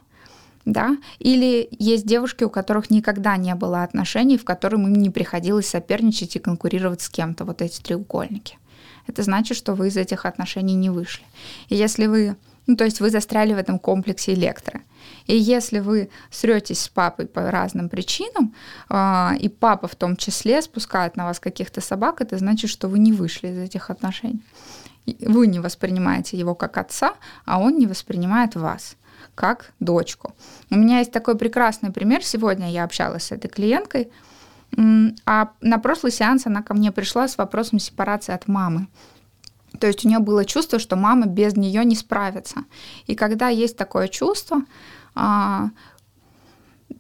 Да? Или есть девушки, у которых никогда не было отношений, в которых им не приходилось соперничать и конкурировать с кем-то, вот эти треугольники. Это значит, что вы из этих отношений не вышли. И если вы, ну, то есть вы застряли в этом комплексе электро, и если вы сретесь с папой по разным причинам, э, и папа в том числе спускает на вас каких-то собак, это значит, что вы не вышли из этих отношений. Вы не воспринимаете его как отца, а он не воспринимает вас как дочку. У меня есть такой прекрасный пример. Сегодня я общалась с этой клиенткой, а на прошлый сеанс она ко мне пришла с вопросом сепарации от мамы. То есть у нее было чувство, что мама без нее не справится. И когда есть такое чувство, а,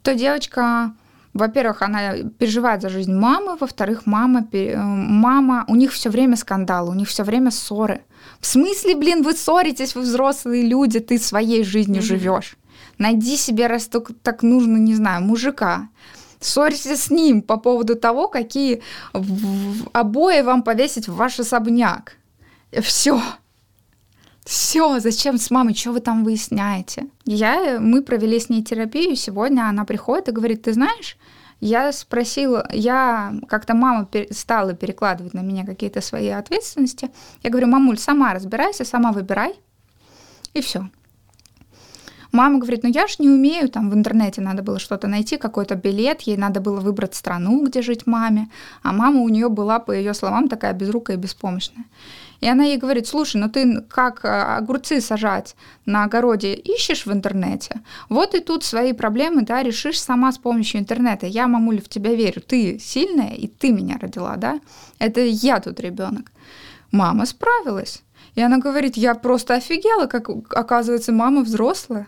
то девочка, во-первых, она переживает за жизнь мамы, во-вторых, мама, э, мама, у них все время скандалы, у них все время ссоры. В смысле, блин, вы ссоритесь, вы взрослые люди, ты своей жизнью mm-hmm. живешь. Найди себе, раз так, так нужно, не знаю, мужика. Ссорься с ним по поводу того, какие обои вам повесить в ваш особняк. Все. Все, зачем с мамой, что вы там выясняете? Я, мы провели с ней терапию, сегодня она приходит и говорит, ты знаешь, я спросила, я как-то мама стала перекладывать на меня какие-то свои ответственности. Я говорю, мамуль, сама разбирайся, сама выбирай, и все. Мама говорит, ну я же не умею, там в интернете надо было что-то найти, какой-то билет, ей надо было выбрать страну, где жить маме, а мама у нее была, по ее словам, такая безрукая и беспомощная. И она ей говорит, слушай, ну ты как э, огурцы сажать на огороде ищешь в интернете? Вот и тут свои проблемы, да, решишь сама с помощью интернета. Я, мамуля, в тебя верю. Ты сильная, и ты меня родила, да? Это я тут ребенок. Мама справилась. И она говорит, я просто офигела, как оказывается мама взрослая.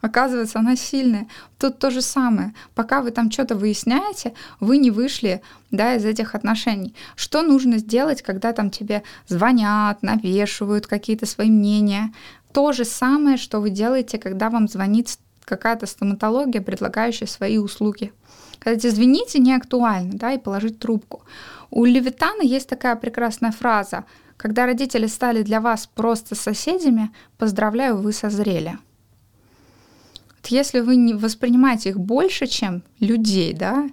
Оказывается, она сильная. Тут то же самое. Пока вы там что-то выясняете, вы не вышли да, из этих отношений. Что нужно сделать, когда там тебе звонят, навешивают какие-то свои мнения? То же самое, что вы делаете, когда вам звонит какая-то стоматология, предлагающая свои услуги. Сказать, извините, не актуально, да, и положить трубку. У Левитана есть такая прекрасная фраза. Когда родители стали для вас просто соседями, поздравляю, вы созрели если вы не воспринимаете их больше, чем людей, да,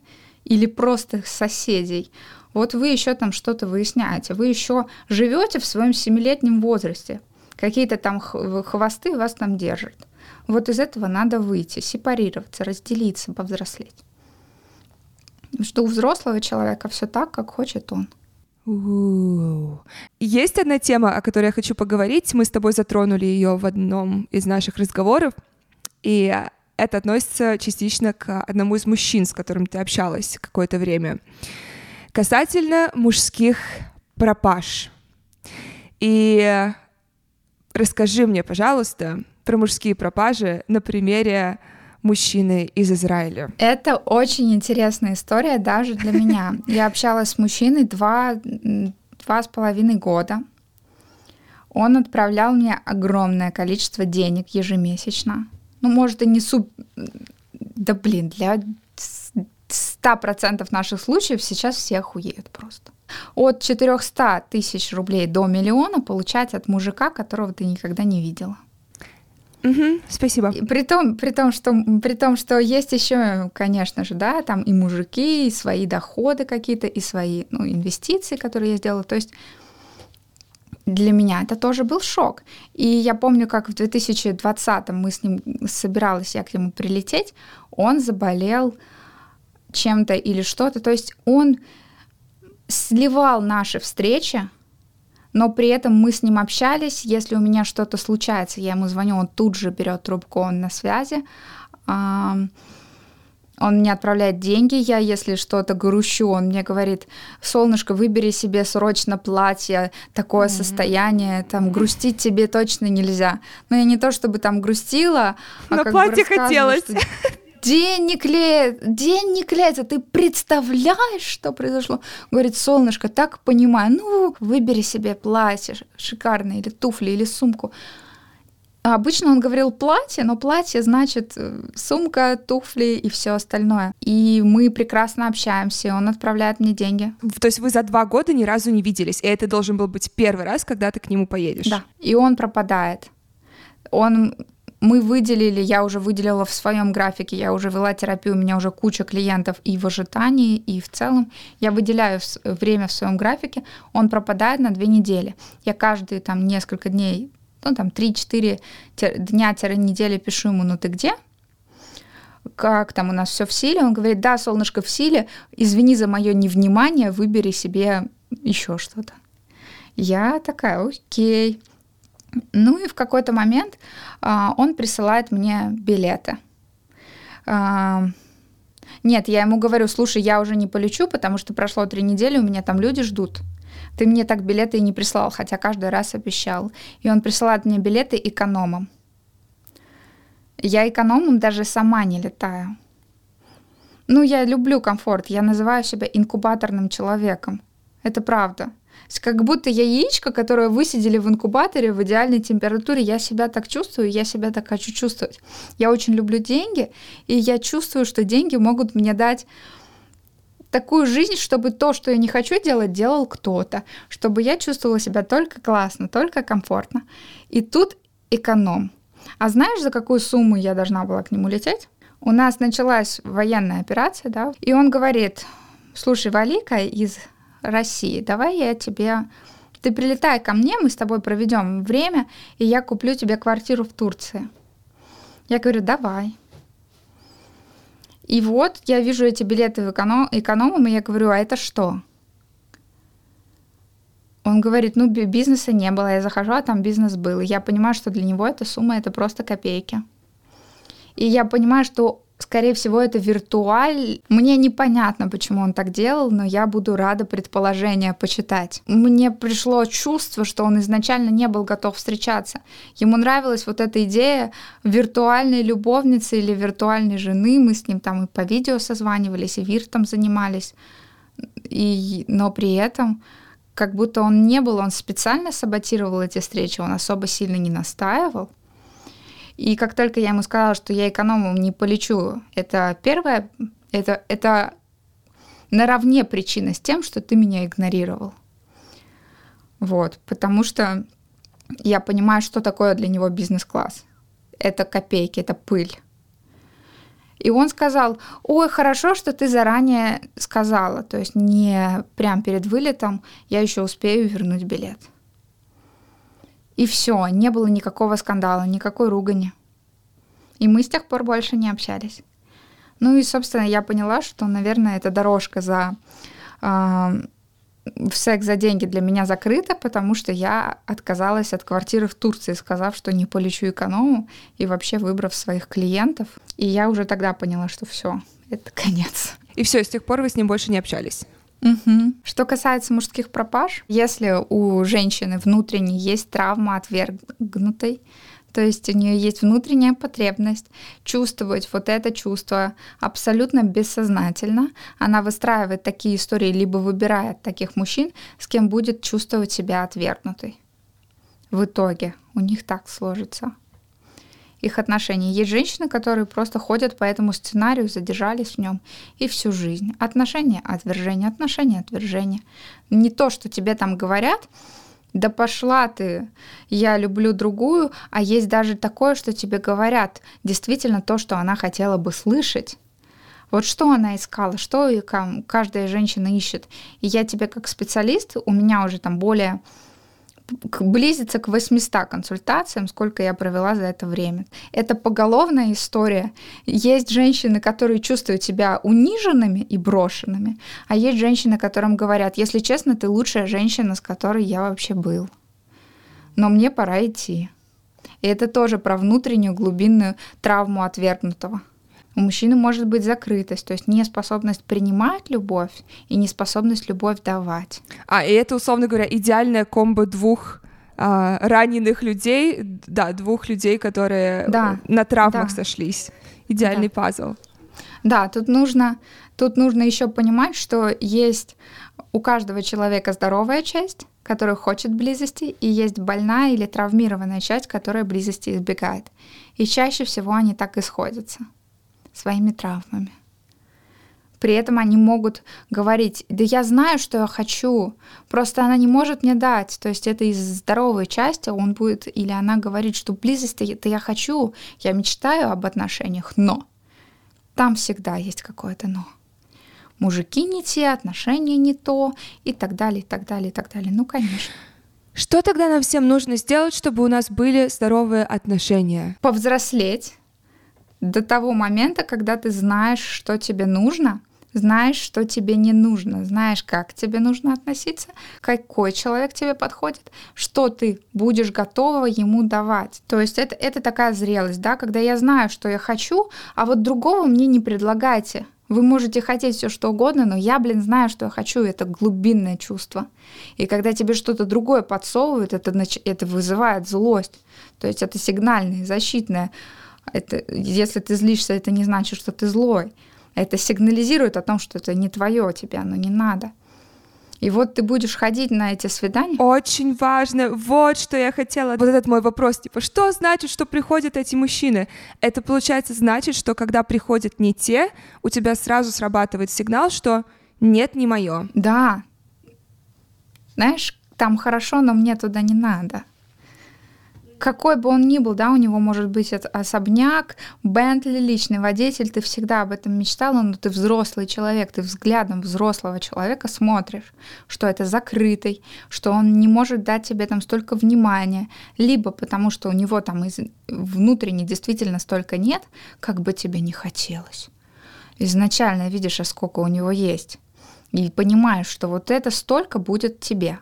или просто соседей, вот вы еще там что-то выясняете, вы еще живете в своем семилетнем возрасте, какие-то там хвосты вас там держат. Вот из этого надо выйти, сепарироваться, разделиться, повзрослеть. Что у взрослого человека все так, как хочет он. Есть одна тема, о которой я хочу поговорить. Мы с тобой затронули ее в одном из наших разговоров. И это относится частично к одному из мужчин, с которым ты общалась какое-то время. Касательно мужских пропаж. И расскажи мне, пожалуйста, про мужские пропажи на примере мужчины из Израиля. Это очень интересная история даже для меня. Я общалась с мужчиной два, два с половиной года. Он отправлял мне огромное количество денег ежемесячно ну, может, и не суп... Да, блин, для 100% наших случаев сейчас все охуеют просто. От 400 тысяч рублей до миллиона получать от мужика, которого ты никогда не видела. Угу, спасибо. При том, при, том, что, при том, что есть еще, конечно же, да, там и мужики, и свои доходы какие-то, и свои ну, инвестиции, которые я сделала. То есть для меня это тоже был шок. И я помню, как в 2020 мы с ним собиралась я к нему прилететь, он заболел чем-то или что-то. То есть он сливал наши встречи, но при этом мы с ним общались. Если у меня что-то случается, я ему звоню, он тут же берет трубку, он на связи. Он мне отправляет деньги, я, если что-то грущу, он мне говорит, солнышко, выбери себе срочно платье, такое mm-hmm. состояние, там, грустить тебе точно нельзя. Но я не то, чтобы там грустила, а Но как платье бы хотелось. Что день не клеит, день не клеится, ты представляешь, что произошло? Говорит, солнышко, так понимаю, ну, выбери себе платье шикарное, или туфли, или сумку. А обычно он говорил платье, но платье значит э, сумка, туфли и все остальное. И мы прекрасно общаемся, он отправляет мне деньги. То есть вы за два года ни разу не виделись, и это должен был быть первый раз, когда ты к нему поедешь? Да. И он пропадает. Он мы выделили, я уже выделила в своем графике, я уже вела терапию, у меня уже куча клиентов и в ожидании, и в целом. Я выделяю время в своем графике, он пропадает на две недели. Я каждые там несколько дней ну, там, 3-4 дня-недели пишу ему, ну, ты где? Как там у нас все в силе? Он говорит, да, солнышко в силе, извини за мое невнимание, выбери себе еще что-то. Я такая, окей. Ну и в какой-то момент а, он присылает мне билеты. А, нет, я ему говорю, слушай, я уже не полечу, потому что прошло три недели, у меня там люди ждут. Ты мне так билеты и не прислал, хотя каждый раз обещал. И он присылает мне билеты экономом. Я экономом даже сама не летаю. Ну, я люблю комфорт, я называю себя инкубаторным человеком. Это правда. Как будто я яичко, которое высидели в инкубаторе в идеальной температуре. Я себя так чувствую, я себя так хочу чувствовать. Я очень люблю деньги, и я чувствую, что деньги могут мне дать такую жизнь, чтобы то, что я не хочу делать, делал кто-то, чтобы я чувствовала себя только классно, только комфортно. И тут эконом. А знаешь, за какую сумму я должна была к нему лететь? У нас началась военная операция, да, и он говорит, слушай, Валика из России, давай я тебе... Ты прилетай ко мне, мы с тобой проведем время, и я куплю тебе квартиру в Турции. Я говорю, давай. И вот я вижу эти билеты в эконом, экономом, и я говорю, а это что? Он говорит, ну, бизнеса не было. Я захожу, а там бизнес был. И я понимаю, что для него эта сумма — это просто копейки. И я понимаю, что скорее всего, это виртуаль. Мне непонятно, почему он так делал, но я буду рада предположения почитать. Мне пришло чувство, что он изначально не был готов встречаться. Ему нравилась вот эта идея виртуальной любовницы или виртуальной жены. Мы с ним там и по видео созванивались, и виртом занимались. И, но при этом как будто он не был, он специально саботировал эти встречи, он особо сильно не настаивал. И как только я ему сказала, что я экономом не полечу, это первое, это, это наравне причина с тем, что ты меня игнорировал. Вот, потому что я понимаю, что такое для него бизнес-класс. Это копейки, это пыль. И он сказал, ой, хорошо, что ты заранее сказала, то есть не прям перед вылетом, я еще успею вернуть билет. И все, не было никакого скандала, никакой ругани. И мы с тех пор больше не общались. Ну и, собственно, я поняла, что, наверное, эта дорожка за э, в секс за деньги для меня закрыта, потому что я отказалась от квартиры в Турции, сказав, что не полечу эконому и вообще выбрав своих клиентов. И я уже тогда поняла, что все, это конец. И все, с тех пор вы с ним больше не общались? Угу. Что касается мужских пропаж, если у женщины внутренней есть травма отвергнутой, то есть у нее есть внутренняя потребность чувствовать вот это чувство абсолютно бессознательно. Она выстраивает такие истории, либо выбирает таких мужчин, с кем будет чувствовать себя отвергнутой. В итоге у них так сложится их отношения. Есть женщины, которые просто ходят по этому сценарию, задержались в нем и всю жизнь. Отношения, отвержение, отношения, отвержение. Не то, что тебе там говорят, да пошла ты, я люблю другую, а есть даже такое, что тебе говорят действительно то, что она хотела бы слышать. Вот что она искала, что каждая женщина ищет. И я тебе как специалист, у меня уже там более близится к 800 консультациям, сколько я провела за это время. Это поголовная история. Есть женщины, которые чувствуют себя униженными и брошенными, а есть женщины, которым говорят, если честно, ты лучшая женщина, с которой я вообще был. Но мне пора идти. И это тоже про внутреннюю глубинную травму отвергнутого. У мужчины может быть закрытость, то есть неспособность принимать любовь и неспособность любовь давать. А, и это, условно говоря, идеальная комбо двух а, раненых людей, да, двух людей, которые Да, на травмах да. сошлись. Идеальный Да. пазл. Да, тут нужно, тут нужно еще понимать, что есть у каждого человека здоровая часть, которая хочет близости, и есть больная или травмированная часть, которая близости избегает. И чаще всего они так и сходятся своими травмами. При этом они могут говорить, да я знаю, что я хочу, просто она не может мне дать. То есть это из здоровой части он будет, или она говорит, что близость это я хочу, я мечтаю об отношениях, но там всегда есть какое-то но. Мужики не те, отношения не то, и так далее, и так далее, и так далее. Ну, конечно. Что тогда нам всем нужно сделать, чтобы у нас были здоровые отношения? Повзрослеть до того момента, когда ты знаешь, что тебе нужно, знаешь, что тебе не нужно, знаешь, как тебе нужно относиться, какой человек тебе подходит, что ты будешь готова ему давать. То есть это, это такая зрелость, да, когда я знаю, что я хочу, а вот другого мне не предлагайте. Вы можете хотеть все что угодно, но я, блин, знаю, что я хочу, это глубинное чувство. И когда тебе что-то другое подсовывают, это, это вызывает злость. То есть это сигнальное, защитное. Это, если ты злишься, это не значит, что ты злой. Это сигнализирует о том, что это не твое, тебе оно не надо. И вот ты будешь ходить на эти свидания. Очень важно, вот что я хотела. Вот этот мой вопрос, типа, что значит, что приходят эти мужчины? Это, получается, значит, что когда приходят не те, у тебя сразу срабатывает сигнал, что нет, не мое. Да. Знаешь, там хорошо, но мне туда не надо. Какой бы он ни был, да, у него может быть это особняк, Бентли, личный водитель, ты всегда об этом мечтала, но ты взрослый человек, ты взглядом взрослого человека смотришь, что это закрытый, что он не может дать тебе там столько внимания, либо потому что у него там из... внутренне действительно столько нет, как бы тебе не хотелось. Изначально видишь, а сколько у него есть, и понимаешь, что вот это столько будет тебе.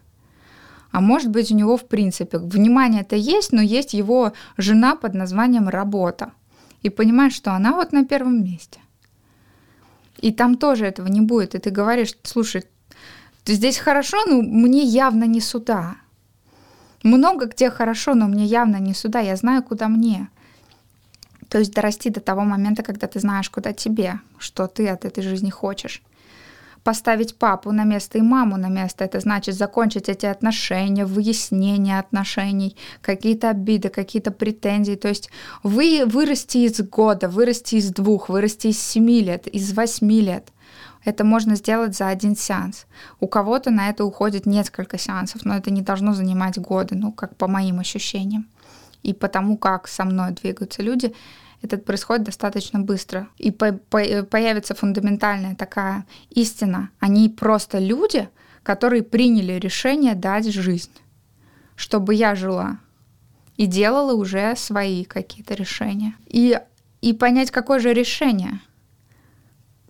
А может быть, у него, в принципе, внимание-то есть, но есть его жена под названием работа. И понимаешь, что она вот на первом месте. И там тоже этого не будет. И ты говоришь, слушай, здесь хорошо, но мне явно не сюда. Много где хорошо, но мне явно не сюда. Я знаю, куда мне. То есть дорасти до того момента, когда ты знаешь, куда тебе, что ты от этой жизни хочешь поставить папу на место и маму на место. Это значит закончить эти отношения, выяснение отношений, какие-то обиды, какие-то претензии. То есть вы вырасти из года, вырасти из двух, вырасти из семи лет, из восьми лет. Это можно сделать за один сеанс. У кого-то на это уходит несколько сеансов, но это не должно занимать годы, ну, как по моим ощущениям. И потому, как со мной двигаются люди, это происходит достаточно быстро. И по по появится фундаментальная такая истина. Они просто люди, которые приняли решение дать жизнь, чтобы я жила и делала уже свои какие-то решения. И, и понять, какое же решение.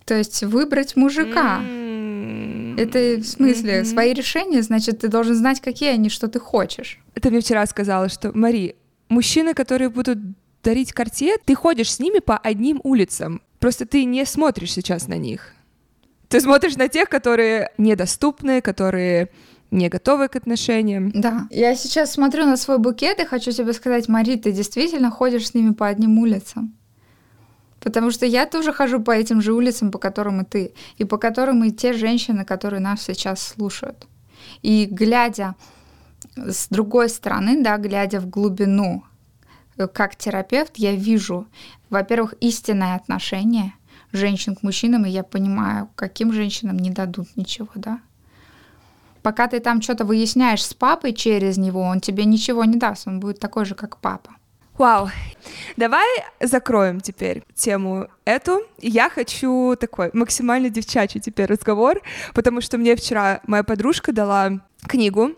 То есть выбрать мужика. Это в смысле Мгм. свои решения, значит, ты должен знать, какие они, что ты хочешь. Ты мне вчера сказала, что, Мари, мужчины, которые будут дарить карте, ты ходишь с ними по одним улицам. Просто ты не смотришь сейчас на них. Ты смотришь на тех, которые недоступны, которые не готовы к отношениям. Да. Я сейчас смотрю на свой букет и хочу тебе сказать, Мари, ты действительно ходишь с ними по одним улицам. Потому что я тоже хожу по этим же улицам, по которым и ты, и по которым и те женщины, которые нас сейчас слушают. И глядя с другой стороны, да, глядя в глубину, как терапевт, я вижу, во-первых, истинное отношение женщин к мужчинам, и я понимаю, каким женщинам не дадут ничего, да. Пока ты там что-то выясняешь с папой через него, он тебе ничего не даст, он будет такой же, как папа. Вау. Давай закроем теперь тему эту. Я хочу такой максимально девчачий теперь разговор, потому что мне вчера моя подружка дала книгу,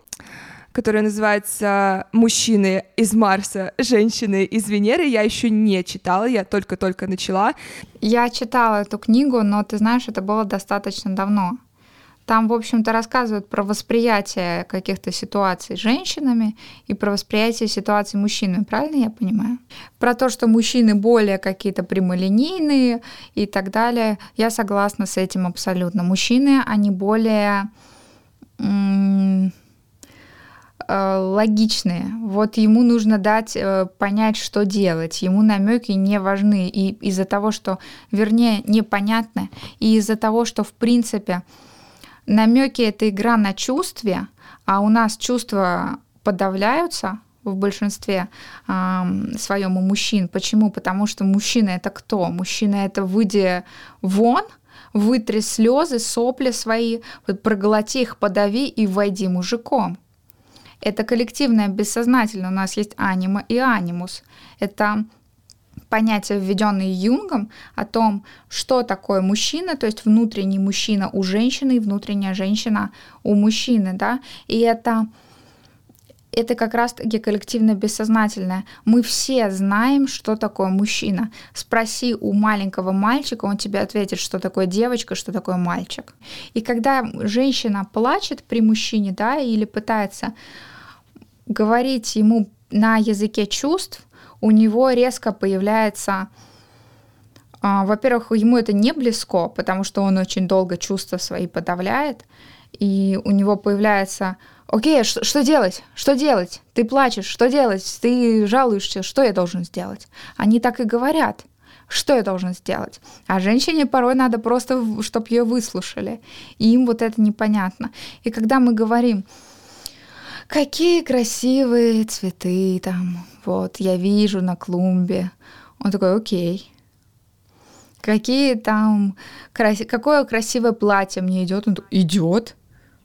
которая называется «Мужчины из Марса, женщины из Венеры». Я еще не читала, я только-только начала. Я читала эту книгу, но ты знаешь, это было достаточно давно. Там, в общем-то, рассказывают про восприятие каких-то ситуаций женщинами и про восприятие ситуаций мужчинами, правильно я понимаю? Про то, что мужчины более какие-то прямолинейные и так далее. Я согласна с этим абсолютно. Мужчины, они более Э, логичные. Вот ему нужно дать э, понять, что делать. Ему намеки не важны. И из-за того, что, вернее, непонятно, и из-за того, что, в принципе, намеки это игра на чувстве, а у нас чувства подавляются в большинстве э, своем у мужчин. Почему? Потому что мужчина это кто? Мужчина это выйди вон, вытри слезы, сопли свои, проглоти их, подави и войди мужиком. Это коллективное бессознательное. У нас есть анима и анимус. Это понятие, введенное Юнгом, о том, что такое мужчина, то есть внутренний мужчина у женщины и внутренняя женщина у мужчины, да, и это это как раз-таки коллективно бессознательное. Мы все знаем, что такое мужчина. Спроси у маленького мальчика, он тебе ответит, что такое девочка, что такое мальчик. И когда женщина плачет при мужчине, да, или пытается говорить ему на языке чувств, у него резко появляется а, во-первых, ему это не близко, потому что он очень долго чувства свои подавляет, и у него появляется окей, что, что делать? Что делать? Ты плачешь, что делать? Ты жалуешься, что я должен сделать? Они так и говорят. Что я должен сделать? А женщине порой надо просто, чтобы ее выслушали. И им вот это непонятно. И когда мы говорим, какие красивые цветы там, вот, я вижу на клумбе. Он такой, окей. Какие там, какое красивое платье мне идет? Он идет,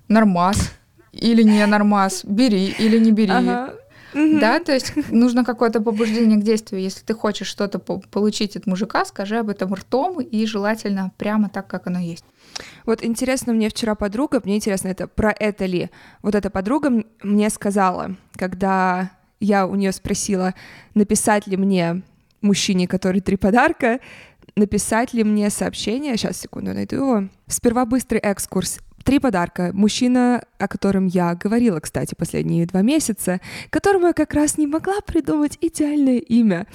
нормас или не нормас, бери или не бери. Ага. Да, то есть нужно какое-то побуждение к действию. Если ты хочешь что-то получить от мужика, скажи об этом ртом и желательно прямо так, как оно есть. Вот интересно, мне вчера подруга, мне интересно, это про это ли? Вот эта подруга мне сказала, когда я у нее спросила, написать ли мне мужчине, который три подарка, написать ли мне сообщение, сейчас, секунду, найду его. Сперва быстрый экскурс Три подарка. Мужчина, о котором я говорила, кстати, последние два месяца, которому я как раз не могла придумать идеальное имя.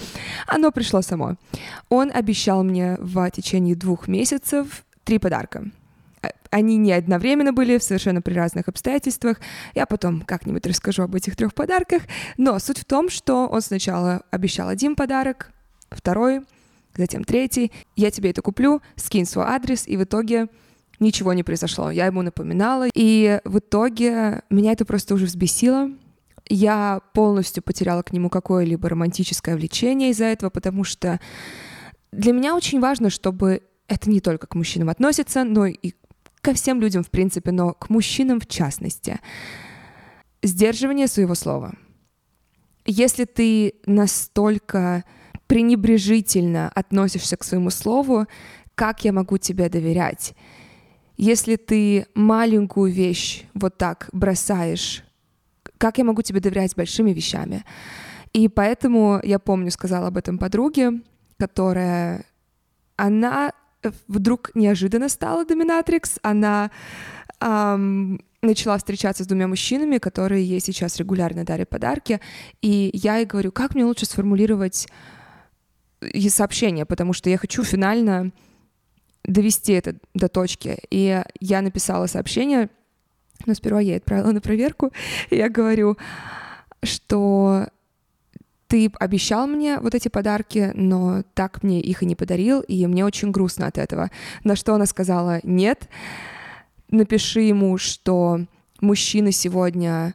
Оно пришло само. Он обещал мне в течение двух месяцев три подарка. Э, они не одновременно были, совершенно при разных обстоятельствах. Я потом как-нибудь расскажу об этих трех подарках. Но суть в том, что он сначала обещал один подарок, второй, затем третий. Я тебе это куплю, скинь свой адрес, и в итоге ничего не произошло. Я ему напоминала, и в итоге меня это просто уже взбесило. Я полностью потеряла к нему какое-либо романтическое влечение из-за этого, потому что для меня очень важно, чтобы это не только к мужчинам относится, но и ко всем людям, в принципе, но к мужчинам в частности. Сдерживание своего слова. Если ты настолько пренебрежительно относишься к своему слову, как я могу тебе доверять? Если ты маленькую вещь вот так бросаешь, как я могу тебе доверять большими вещами? И поэтому я помню, сказала об этом подруге, которая, она вдруг неожиданно стала доминатрикс, она эм, начала встречаться с двумя мужчинами, которые ей сейчас регулярно дарят подарки, и я ей говорю, как мне лучше сформулировать сообщение, потому что я хочу финально довести это до точки. И я написала сообщение, но сперва я отправила на проверку, и я говорю, что ты обещал мне вот эти подарки, но так мне их и не подарил, и мне очень грустно от этого. На что она сказала, нет, напиши ему, что мужчины сегодня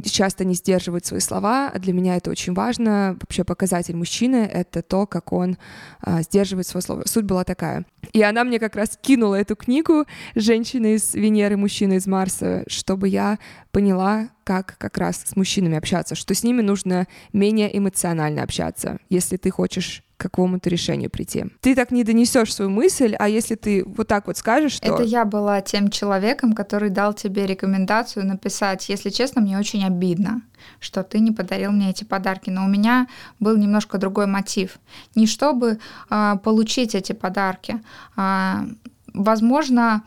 часто не сдерживают свои слова. Для меня это очень важно. Вообще показатель мужчины — это то, как он а, сдерживает свое слово. Суть была такая. И она мне как раз кинула эту книгу «Женщина из Венеры, мужчина из Марса», чтобы я поняла, как как раз с мужчинами общаться, что с ними нужно менее эмоционально общаться, если ты хочешь к какому-то решению прийти. Ты так не донесешь свою мысль, а если ты вот так вот скажешь, что... Это я была тем человеком, который дал тебе рекомендацию написать, если честно, мне очень обидно, что ты не подарил мне эти подарки, но у меня был немножко другой мотив. Не чтобы э, получить эти подарки, а, возможно,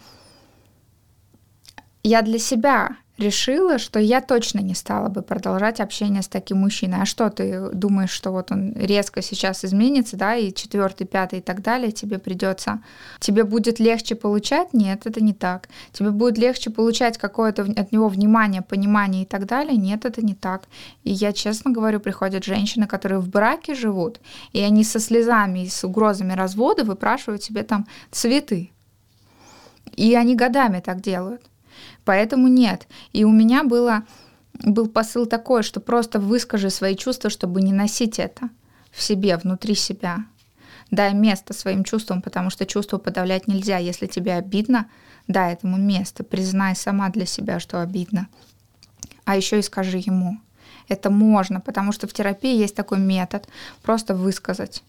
я для себя решила, что я точно не стала бы продолжать общение с таким мужчиной. А что ты думаешь, что вот он резко сейчас изменится, да, и четвертый, пятый и так далее, тебе придется, тебе будет легче получать? Нет, это не так. Тебе будет легче получать какое-то от него внимание, понимание и так далее? Нет, это не так. И я честно говорю, приходят женщины, которые в браке живут, и они со слезами и с угрозами развода выпрашивают себе там цветы. И они годами так делают. Поэтому нет. И у меня было, был посыл такой, что просто выскажи свои чувства, чтобы не носить это в себе, внутри себя. Дай место своим чувствам, потому что чувства подавлять нельзя. Если тебе обидно, дай этому место. Признай сама для себя, что обидно. А еще и скажи ему. Это можно, потому что в терапии есть такой метод. Просто высказать.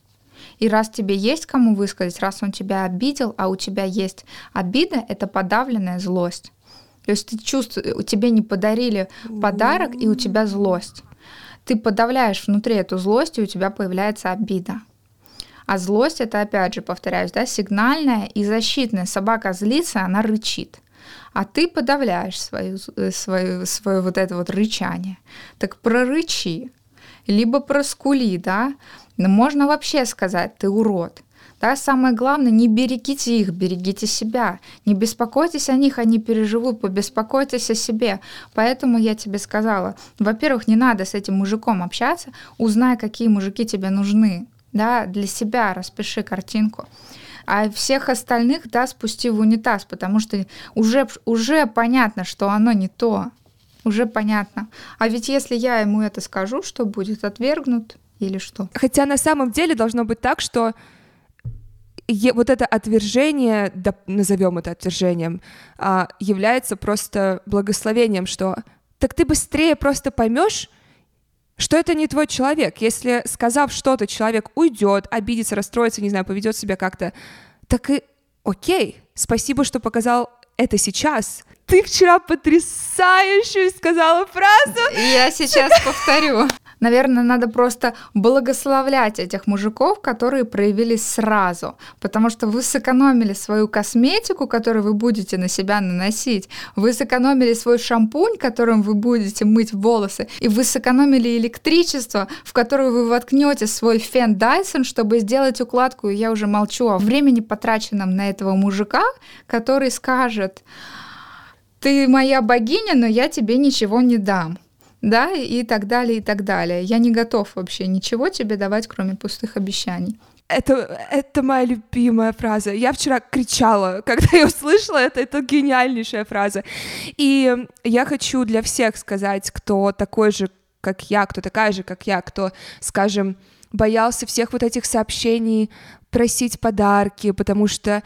И раз тебе есть кому высказать, раз он тебя обидел, а у тебя есть обида, это подавленная злость. То есть ты чувствуешь, тебе не подарили подарок, и у тебя злость. Ты подавляешь внутри эту злость, и у тебя появляется обида. А злость это, опять же, повторяюсь, да, сигнальная и защитная. Собака злится, она рычит. А ты подавляешь свою, э, свою, свое вот это вот рычание. Так прорычи, либо проскули, да. Но можно вообще сказать, ты урод. Да, самое главное, не берегите их, берегите себя. Не беспокойтесь о них, они переживут, побеспокойтесь о себе. Поэтому я тебе сказала, во-первых, не надо с этим мужиком общаться, узнай, какие мужики тебе нужны. Да, для себя распиши картинку а всех остальных, да, спусти в унитаз, потому что уже, уже понятно, что оно не то, уже понятно. А ведь если я ему это скажу, что будет отвергнут или что? Хотя на самом деле должно быть так, что вот это отвержение, да, назовем это отвержением, а, является просто благословением, что так ты быстрее просто поймешь, что это не твой человек. Если, сказав что-то, человек уйдет, обидится, расстроится, не знаю, поведет себя как-то, так и окей, спасибо, что показал это сейчас. Ты вчера потрясающую сказала фразу. Я сейчас повторю. Наверное, надо просто благословлять этих мужиков, которые проявились сразу, потому что вы сэкономили свою косметику, которую вы будете на себя наносить, вы сэкономили свой шампунь, которым вы будете мыть волосы, и вы сэкономили электричество, в которое вы воткнете свой фен Dyson, чтобы сделать укладку, и я уже молчу о времени, потраченном на этого мужика, который скажет, ты моя богиня, но я тебе ничего не дам да, и так далее, и так далее. Я не готов вообще ничего тебе давать, кроме пустых обещаний. Это, это моя любимая фраза. Я вчера кричала, когда я услышала это. Это гениальнейшая фраза. И я хочу для всех сказать, кто такой же, как я, кто такая же, как я, кто, скажем, боялся всех вот этих сообщений, просить подарки, потому что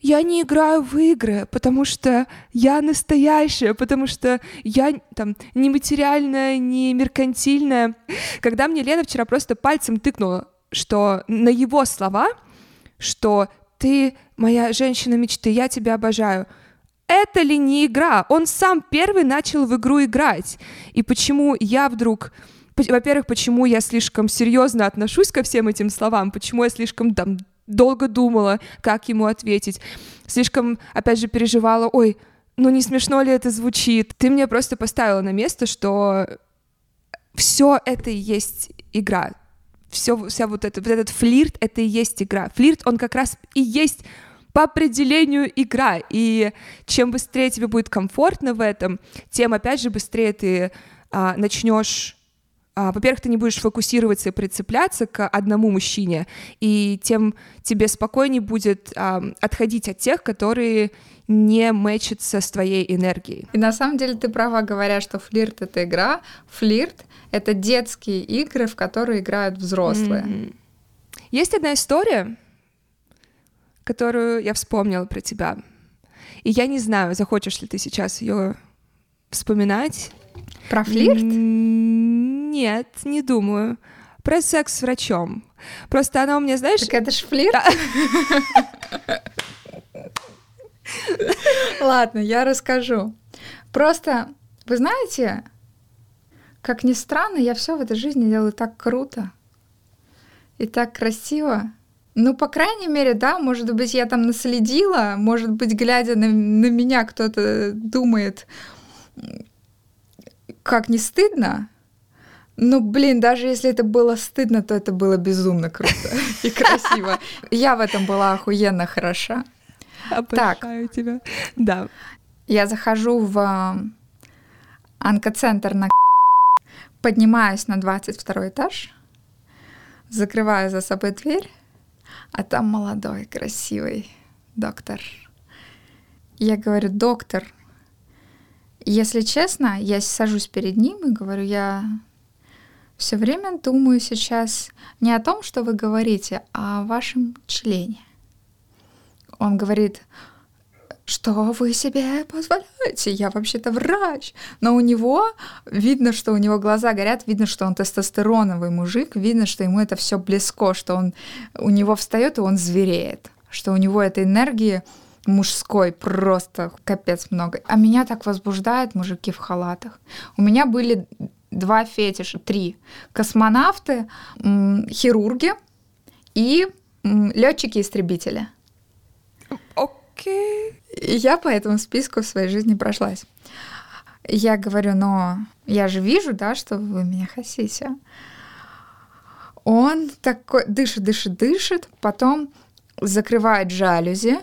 я не играю в игры, потому что я настоящая, потому что я там не материальная, не меркантильная. Когда мне Лена вчера просто пальцем тыкнула, что на его слова, что ты моя женщина мечты, я тебя обожаю. Это ли не игра? Он сам первый начал в игру играть. И почему я вдруг во-первых, почему я слишком серьезно отношусь ко всем этим словам, почему я слишком там долго думала, как ему ответить. Слишком, опять же, переживала, ой, ну не смешно ли это звучит? Ты мне просто поставила на место, что все это и есть игра. Все, вся вот, это, вот этот флирт — это и есть игра. Флирт, он как раз и есть по определению игра. И чем быстрее тебе будет комфортно в этом, тем, опять же, быстрее ты а, начнешь во-первых, ты не будешь фокусироваться и прицепляться к одному мужчине, и тем тебе спокойнее будет а, отходить от тех, которые не мэчатся с твоей энергией. И на самом деле ты права, говоря, что флирт — это игра. Флирт — это детские игры, в которые играют взрослые. Mm-hmm. Есть одна история, которую я вспомнила про тебя. И я не знаю, захочешь ли ты сейчас ее вспоминать. Про флирт? Нет, не думаю. Про секс с врачом. Просто она у меня, знаешь... Так это ж флирт? Ладно, я расскажу. Просто, вы знаете, как ни странно, я все в этой жизни делаю так круто и так красиво. Ну, по крайней мере, да, может быть, я там наследила, может быть, глядя на, на меня, кто-то думает, как не стыдно. Ну, блин, даже если это было стыдно, то это было безумно круто и красиво. Я в этом была охуенно хороша. Обожаю тебя. Да. Я захожу в э, онкоцентр на поднимаюсь на 22 этаж, закрываю за собой дверь, а там молодой, красивый доктор. Я говорю, доктор, если честно, я сажусь перед ним и говорю, я все время думаю сейчас не о том, что вы говорите, а о вашем члене. Он говорит, что вы себе позволяете? Я вообще-то врач. Но у него видно, что у него глаза горят, видно, что он тестостероновый мужик, видно, что ему это все близко, что он у него встает и он звереет, что у него этой энергии мужской просто капец много. А меня так возбуждают мужики в халатах. У меня были два фетиша, три. Космонавты, хирурги и летчики-истребители. Окей. И я по этому списку в своей жизни прошлась. Я говорю, но я же вижу, да, что вы меня хотите. Он такой дышит, дышит, дышит, потом закрывает жалюзи,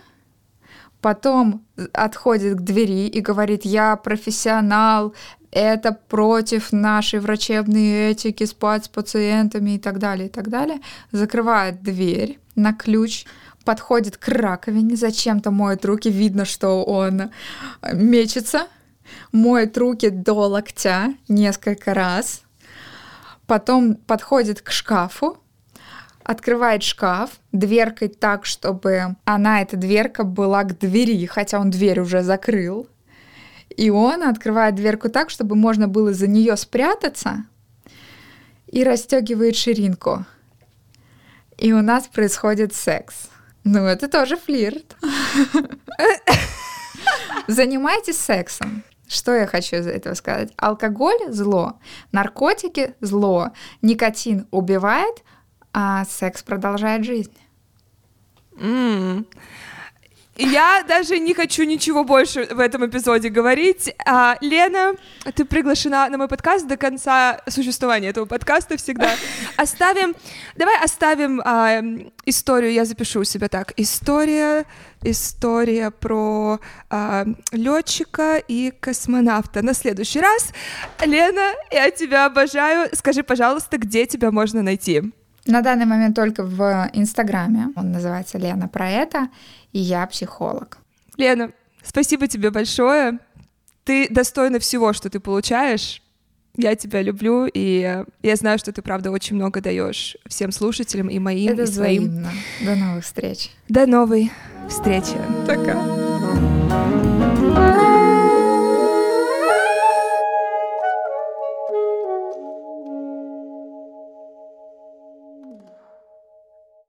потом отходит к двери и говорит, я профессионал, это против нашей врачебной этики спать с пациентами и так далее, и так далее. Закрывает дверь на ключ, подходит к раковине, зачем-то моет руки, видно, что он э, мечется, моет руки до локтя несколько раз, потом подходит к шкафу, открывает шкаф дверкой так, чтобы она, эта дверка, была к двери, хотя он дверь уже закрыл. И он открывает дверку так, чтобы можно было за нее спрятаться и расстегивает ширинку. И у нас происходит секс. Ну, это тоже флирт. Занимайтесь сексом. Что я хочу из этого сказать? Алкоголь — зло, наркотики — зло, никотин убивает, а секс продолжает жизнь. Я даже не хочу ничего больше в этом эпизоде говорить. А, Лена, ты приглашена на мой подкаст до конца существования этого подкаста всегда. Оставим, давай оставим а, историю, я запишу у себя так. История, история про а, летчика и космонавта. На следующий раз. Лена, я тебя обожаю. Скажи, пожалуйста, где тебя можно найти? На данный момент только в Инстаграме. Он называется Лена про это, и я психолог. Лена, спасибо тебе большое. Ты достойна всего, что ты получаешь. Я тебя люблю, и я знаю, что ты, правда, очень много даешь всем слушателям и моим, Это и своим. Взаимно. До новых встреч. До новой встречи. Пока.